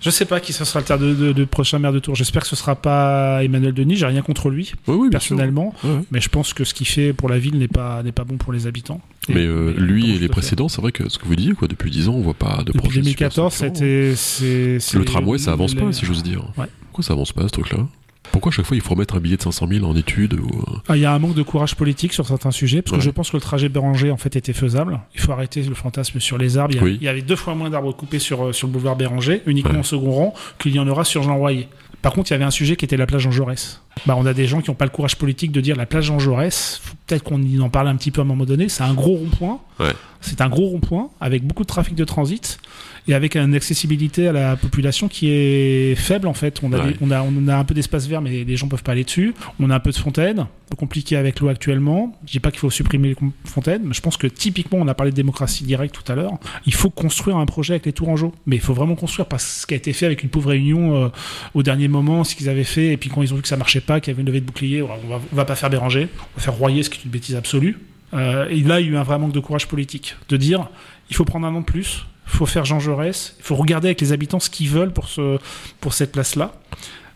Je sais pas qui ce sera le terre de, de- de prochain maire de Tours. J'espère que ce sera pas Emmanuel Denis. J'ai rien contre lui oui, personnellement, mais je pense que ce qu'il fait pour la ville n'est pas n'est pas bon pour les habitants. Et- Mais euh, mais lui et les précédents, c'est vrai que ce que vous disiez, quoi, depuis 10 ans, on voit pas de Depuis projet. super 2014, structurant. c'était Le tramway, ça avance pas, si j'ose dire. Ouais. Pourquoi ça avance pas, ce truc-là? Pourquoi à chaque fois il faut remettre un billet de 500 000 en études ou... euh, Ah, Il y a un manque de courage politique sur certains sujets, parce que Ouais. je pense que le trajet Béranger en fait était faisable. Il faut arrêter le fantasme sur les arbres. Il y, a- Oui. il y avait deux fois moins d'arbres coupés sur, euh, sur le boulevard Béranger, uniquement Ouais. au second rang, qu'il y en aura sur Jean Royer. Par contre, il y avait un sujet qui était la plage Jean Jaurès. Bah, on a des gens qui n'ont pas le courage politique de dire la plage Jean Jaurès, peut-être qu'on en parle un petit peu à un moment donné, c'est un gros rond-point. Ouais. C'est un gros rond-point avec beaucoup de trafic de transit et avec une accessibilité à la population qui est faible en fait. On a, Ouais. des- on a, on a un peu d'espace vert, mais les gens peuvent pas aller dessus. On a un peu de fontaines, un peu compliqué avec l'eau actuellement. Je dis pas qu'il faut supprimer les fontaines, mais je pense que typiquement, on a parlé de démocratie directe tout à l'heure. Il faut construire un projet avec les Tourangeaux, mais il faut vraiment construire parce que ce qui a été fait avec une pauvre réunion euh, au dernier moment, ce qu'ils avaient fait, et puis quand ils ont vu que ça marchait pas, qu'il y avait une levée de bouclier, on va, on va pas faire Béranger, on va faire Royer, ce qui est une bêtise absolue. Euh, et là, il y a eu un vrai manque de courage politique, de dire il faut prendre un an de plus, il faut faire Jean Jaurès, il faut regarder avec les habitants ce qu'ils veulent pour, ce, pour cette place-là.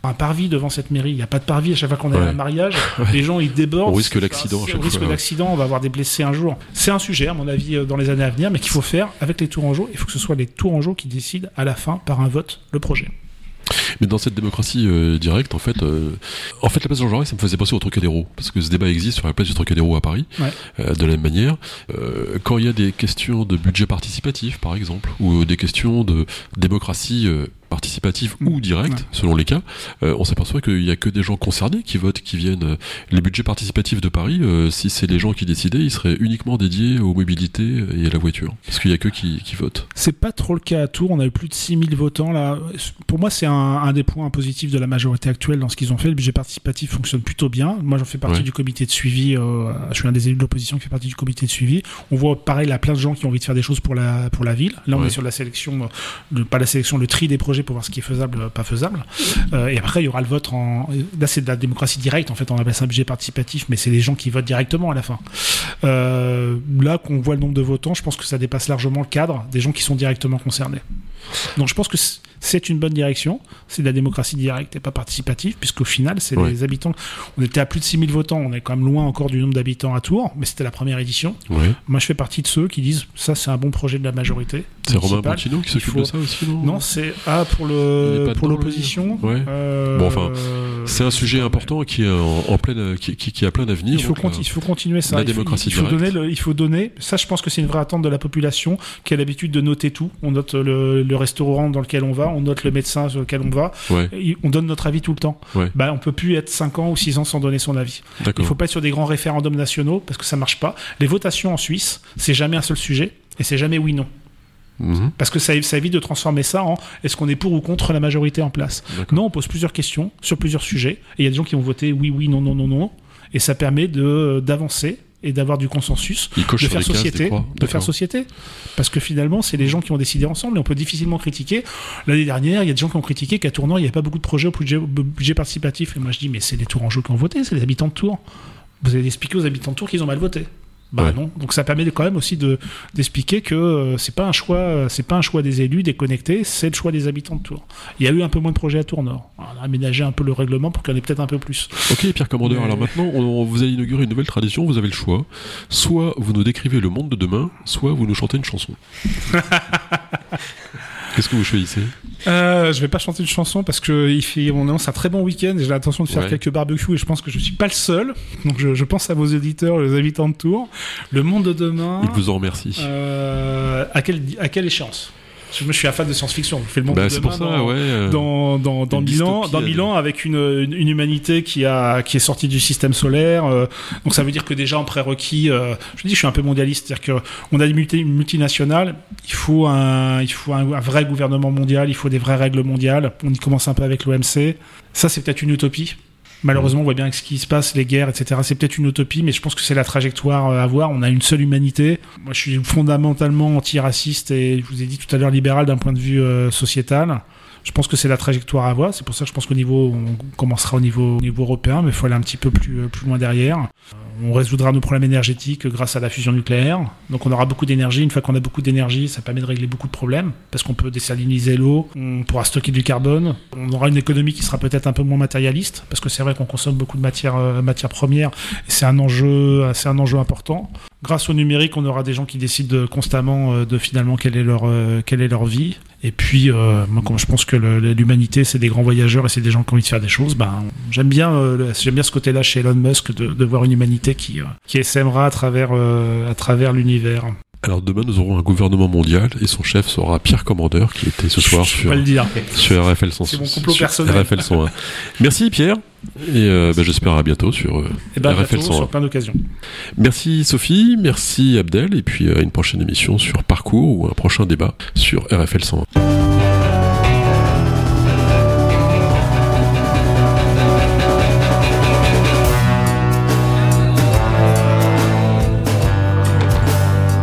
Un parvis devant cette mairie, il n'y a pas de parvis à chaque fois qu'on a Ouais. un mariage, [LAUGHS] les gens ils débordent. On risque chaque On risque d'accident, on va avoir des blessés un jour. C'est un sujet, à mon avis, euh, dans les années à venir, mais qu'il faut faire avec les Tourangeaux. Il faut que ce soit les Tourangeaux qui décident à la fin, par un vote, le projet. Mais dans cette démocratie euh, directe, en fait, euh, en fait, la place Jean Jaurès, ça me faisait penser au Trocadéro, parce que ce débat existe sur la place du Trocadéro à Paris, Ouais. euh, de la même manière. Quand il y a des questions de budget participatif, par exemple, ou des questions de démocratie participative Mm. ou directe, Ouais. selon les cas, euh, on s'aperçoit qu'il y a que des gens concernés qui votent, qui viennent. euh, Les budgets participatifs de Paris, euh, si c'est les gens qui décidaient, ils seraient uniquement dédiés aux mobilités et à la voiture, parce qu'il y a que qui, qui votent. C'est pas trop le cas à Tours. On a eu plus de 6000 votants là. Pour moi, c'est un, un des points positifs de la majorité actuelle dans ce qu'ils ont fait. Le budget participatif fonctionne plutôt bien. Moi, j'en fais partie Ouais. du comité de suivi. euh, je suis un des élus de l'opposition qui fait partie du comité de suivi. On voit pareil, il y a plein de gens qui ont envie de faire des choses pour la pour la ville. Là, on Ouais. est sur la sélection, le- pas la sélection, le tri des projets pour voir ce qui est faisable, euh, pas faisable. Euh, et après, il y aura le vote en. Là, c'est de la démocratie directe. En fait, on appelle ça un budget participatif, mais c'est les gens qui votent directement à la fin. Euh, là, qu'on voit le nombre de votants, je pense que ça dépasse largement le cadre des gens qui sont directement concernés. Donc, je pense que c'est une bonne direction. C'est de la démocratie directe et pas participative, puisqu'au final, c'est les habitants. On était à plus de 6000 votants. On est quand même loin encore du nombre d'habitants à Tours, mais c'était la première édition. Moi, je fais partie de ceux qui disent ça, c'est un bon projet de la majorité. C'est Romain. Martino qui s'occupe faut- de ça aussi, non Non, c'est ah pour le pour l'opposition. Ouais. Euh, Bon, enfin, C'est un je sujet important qui est en, en pleine, qui, qui, qui a plein d'avenir. Il faut, donc, conti- euh, il faut continuer ça. la il faut, il donner, le- il faut donner. Ça, je pense que c'est une vraie attente de la population qui a l'habitude de noter tout. On note le, le restaurant dans lequel on va, on note le médecin sur lequel on va. Ouais, on donne notre avis tout le temps. Ouais. Bah, on peut plus être 5 ans ou 6 ans sans donner son avis. Il d'accord. faut pas être sur des grands référendums nationaux parce que ça marche pas. Les votations en Suisse, c'est jamais un seul sujet et c'est jamais oui non. Mhm, Parce que ça, ça évite de transformer ça en est-ce qu'on est pour ou contre la majorité en place? Non, on pose plusieurs questions sur plusieurs sujets. Et il y a des gens qui vont voter oui, oui, non, non, non, non. Et ça permet de d'avancer et d'avoir du consensus, de faire cases, société, de faire société. Parce que finalement, c'est les gens qui ont décidé ensemble et on peut difficilement critiquer. L'année dernière, il y a des gens qui ont critiqué qu'à Tournant, il n'y avait pas beaucoup de projets au budget, au budget participatif. Et moi, je dis, mais c'est les Tourangeaux qui ont voté, c'est les habitants de Tours. Vous allez expliquer aux habitants de Tours qu'ils ont mal voté. Bah Ouais. non. Donc ça permet quand même aussi de d'expliquer que euh, c'est pas un choix, euh, c'est pas un choix des élus déconnectés, c'est le choix des habitants de Tours. Il y a eu un peu moins de projets à Tours Nord. On a aménagé un peu le règlement pour qu'il y en ait peut-être un peu plus. Ok, Pierre Commandeur, Mais- alors maintenant, on, on- vous allez inaugurer une nouvelle tradition, vous avez le choix. Soit vous nous décrivez le monde de demain, soit vous nous chantez une chanson. [LAUGHS] Qu'est-ce que vous choisissez? Euh, je vais pas chanter une chanson parce que il fait, on annonce un très bon week-end et j'ai l'intention de faire Ouais. quelques barbecues et je pense que je suis pas le seul. Donc je, je pense à vos éditeurs, les habitants de Tours. Le monde de demain. Il vous en remercie. euh, à quelle à quelle échéance? Je suis un fan de science-fiction. Je fais le monde bah, de c'est demain pour ça, dans- ouais. euh, dans, dans, dans Milan, dans. Milan avec une, une, une humanité qui a qui est sortie du système solaire. euh, donc ça veut dire que déjà en prérequis, euh, je dis je suis un peu mondialiste, c'est-à-dire que on a des multi, une multinationale, il faut un il faut un, un vrai gouvernement mondial, il faut des vraies règles mondiales. On y commence un peu avec l'OMC. Ça c'est peut-être une utopie. Malheureusement, on voit bien avec ce qui se passe, les guerres, etc. C'est peut-être une utopie, mais je pense que c'est la trajectoire euh, à voir. On a une seule humanité. Moi, je suis fondamentalement antiraciste et je vous ai dit tout à l'heure libéral d'un point de vue euh, sociétal. Je pense que c'est la trajectoire à avoir. C'est pour ça que je pense qu'au niveau, on commencera au niveau, au niveau européen, mais il faut aller un petit peu plus, euh, plus loin derrière. On résoudra nos problèmes énergétiques grâce à la fusion nucléaire. Donc on aura beaucoup d'énergie. Une fois qu'on a beaucoup d'énergie, ça permet de régler beaucoup de problèmes parce qu'on peut désaliniser l'eau, on pourra stocker du carbone. On aura une économie qui sera peut-être un peu moins matérialiste parce que c'est vrai qu'on consomme beaucoup de matières, euh, premières c'est un enjeu, un enjeu important. Grâce au numérique, on aura des gens qui décident de- constamment euh, de finalement quelle est leur, euh, quelle est leur vie. Et puis, euh, moi, comme je pense que l'humanité, c'est des grands voyageurs et c'est des gens qui ont envie de faire des choses, ben, j'aime bien, euh, j'aime bien ce côté-là chez Elon Musk de, de voir une humanité qui, euh, qui essaimera à travers, euh, à travers l'univers. Alors demain, nous aurons un gouvernement mondial et son chef sera Pierre Commandeur qui était ce soir sur, pas le dire. sur RFL 101. C'est mon complot personnel. RFL 101. Merci Pierre et euh, bah, j'espère à bientôt sur euh, Et ben, RFL bientôt 101. sur plein d'occasions. Merci Sophie, merci Abdel et puis à une prochaine émission sur Parcours ou un prochain débat sur RFL 101.